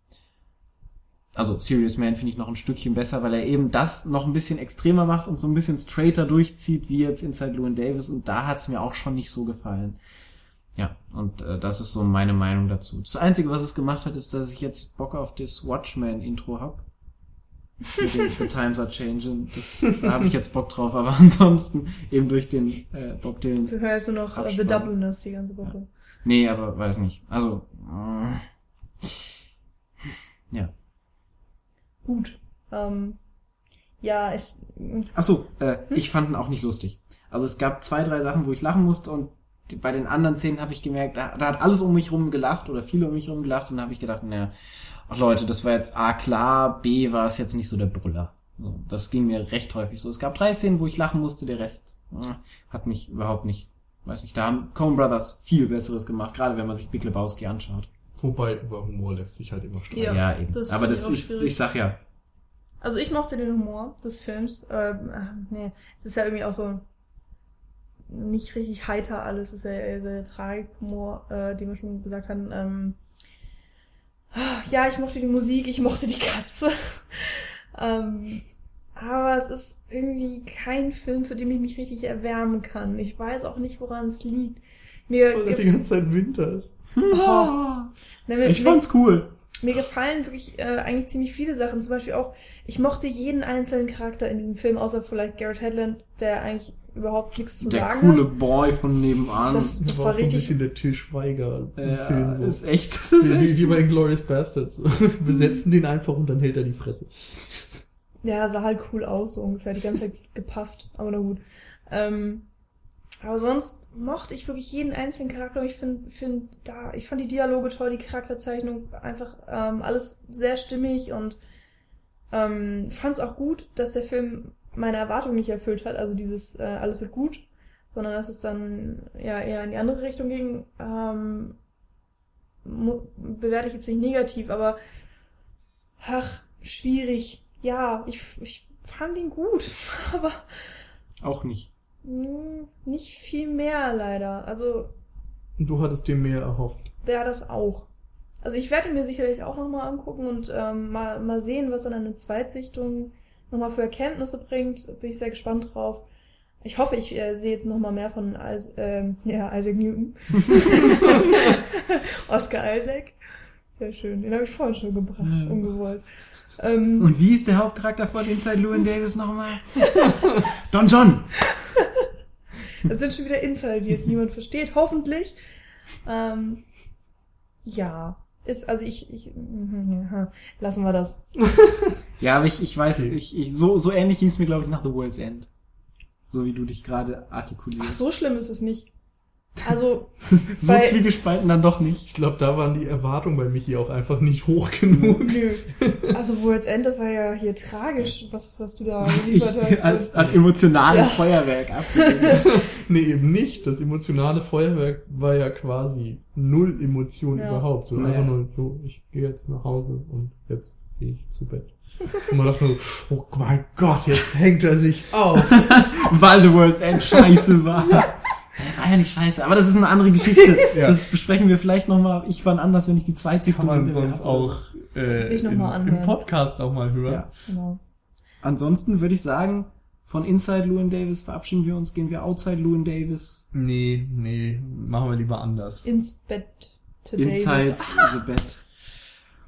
Also Serious Man finde ich noch ein Stückchen besser, weil er eben das noch ein bisschen extremer macht und so ein bisschen straighter durchzieht, wie jetzt Inside Llewyn Davis. Und da hat's mir auch schon nicht so gefallen. Ja, und äh, das ist so meine Meinung dazu. Das Einzige, was es gemacht hat, ist, dass ich jetzt Bock auf das Watchmen-Intro hab. Mit dem The Times Are Changing. Das, da habe ich jetzt Bock drauf, aber <laughs> ansonsten eben durch den äh, Bob Dylan. Du hörst nur noch äh, The Abspann. Dubliners die ganze Woche. Nee, aber weiß nicht. Also, äh, ja. Gut. Ähm, ja, ich. Ach so, äh, ich fand ihn auch nicht lustig. Also es gab zwei, drei Sachen, wo ich lachen musste und bei den anderen Szenen habe ich gemerkt, da, da hat alles um mich rum gelacht oder viele um mich rum gelacht und da habe ich gedacht, naja, ach Leute, das war jetzt A klar, B war es jetzt nicht so der Brüller. So, das ging mir recht häufig so. Es gab drei Szenen, wo ich lachen musste, der Rest äh, hat mich überhaupt nicht, weiß nicht, da haben Coen Brothers viel Besseres gemacht, gerade wenn man sich Big Lebowski anschaut. Wobei über Humor lässt sich halt immer streiten. Ja, eben. das Aber das schwierig. ich sag ja, Also ich mochte den Humor des Films. Ähm, äh, nee, es ist ja irgendwie auch so nicht richtig heiter alles. Es ist ja eher sehr Tragikhumor, äh, den wir schon gesagt hatten. Ähm, ja, ich mochte die Musik, ich mochte die Katze. <laughs> ähm, aber es ist irgendwie kein Film, für den ich mich richtig erwärmen kann. Ich weiß auch nicht, woran es liegt. Mir, Weil er die ganze Zeit Winter ist. Oh. <laughs> Na, mir, ich fand's cool. mir gefallen wirklich äh, eigentlich ziemlich viele Sachen. Zum Beispiel auch, ich mochte jeden einzelnen Charakter in diesem Film, außer vielleicht Garrett Hedlund, der eigentlich überhaupt nichts zu Der sagen coole hat. Boy von nebenan. Das- Das, war war, so ein richtig- bisschen der Til Schweiger im ja, Film. So. ist echt, das ist Wie, wie, echt wie bei Glorious Bastards. <laughs> Wir setzen den einfach und dann hält er die Fresse. Ja, sah halt cool aus, so ungefähr, die ganze Zeit <laughs> gepafft, aber na gut. Ähm, aber sonst mochte ich wirklich jeden einzelnen Charakter. Ich finde, find da, ich fand die Dialoge toll, die Charakterzeichnung einfach ähm, alles sehr stimmig und ähm, fand es auch gut, dass der Film meine Erwartungen nicht erfüllt hat. Also dieses äh, alles wird gut, sondern dass es dann ja eher in die andere Richtung ging. Ähm, bewerte ich jetzt nicht negativ, aber ach, schwierig. Ja, ich, ich fand ihn gut, <laughs> aber auch nicht. mh, nicht viel mehr leider. Also du hattest dir mehr erhofft. der das auch. Also ich werde mir sicherlich auch nochmal angucken und ähm, mal, mal sehen, was dann eine Zweitsichtung nochmal für Erkenntnisse bringt. Bin ich sehr gespannt drauf. Ich hoffe, ich äh, sehe jetzt nochmal mehr von Is ähm, ja, Isaac Newton. <laughs> Oscar Isaac. Sehr schön. Den habe ich vorhin schon gebracht, Ja. ungewollt. Ähm, Und wie ist der Hauptcharakter von Inside Llewyn Davis nochmal? <laughs> Don John! Das sind schon wieder Insider, die jetzt niemand versteht, hoffentlich. Ähm, ja, ist, also ich, ich, mhm, lassen wir das. <laughs> Ja, aber ich, ich weiß, Okay. ich, ich, so, so ähnlich ging es mir, glaube ich, nach The World's End. So wie du dich gerade artikulierst. Ach, so schlimm ist es nicht. Also, <laughs> so zwiegespalten dann doch nicht. Ich glaube, da waren die Erwartungen bei Michi auch einfach nicht hoch genug. nö. <laughs> Also World's End, das war ja hier tragisch, was, was du da Was ich geliefert hast. <laughs> als an emotionalem Ja. Feuerwerk abgegeben nee, eben nicht. Das emotionale Feuerwerk war ja quasi null Emotion Ja. überhaupt. So Naja. einfach nur so, ich gehe jetzt nach Hause und jetzt gehe ich zu Bett. Und man dachte nur, oh mein Gott, jetzt hängt er sich auf. <laughs> Weil The World's End scheiße war. Er war ja nicht scheiße, aber das ist eine andere Geschichte. <laughs> Ja. Das besprechen wir vielleicht nochmal. Ich fand anders, wenn ich die zweite Kann man sonst auch äh, Sich noch im, mal anhören. im Podcast auch mal hören. Ja. Genau. Ansonsten würde ich sagen, von Inside Llewyn Davis verabschieden wir uns, gehen wir outside Llewyn Davis. Nee, nee, machen wir lieber anders. Ins Bett today. Inside the Bed.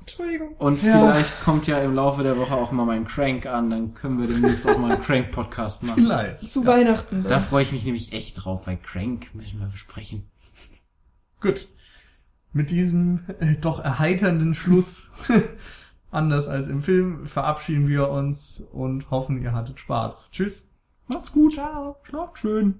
Entschuldigung. Und Ja. vielleicht kommt ja im Laufe der Woche auch mal mein Crank an, dann können wir demnächst auch mal einen Crank-Podcast machen. Vielleicht. Zu Weihnachten. Da freue ich mich nämlich echt drauf, weil Crank müssen wir besprechen. Gut. Mit diesem äh, doch erheiternden Schluss, <laughs> anders als im Film, verabschieden wir uns und hoffen, ihr hattet Spaß. Tschüss. Macht's gut. Ciao. Schlaft schön.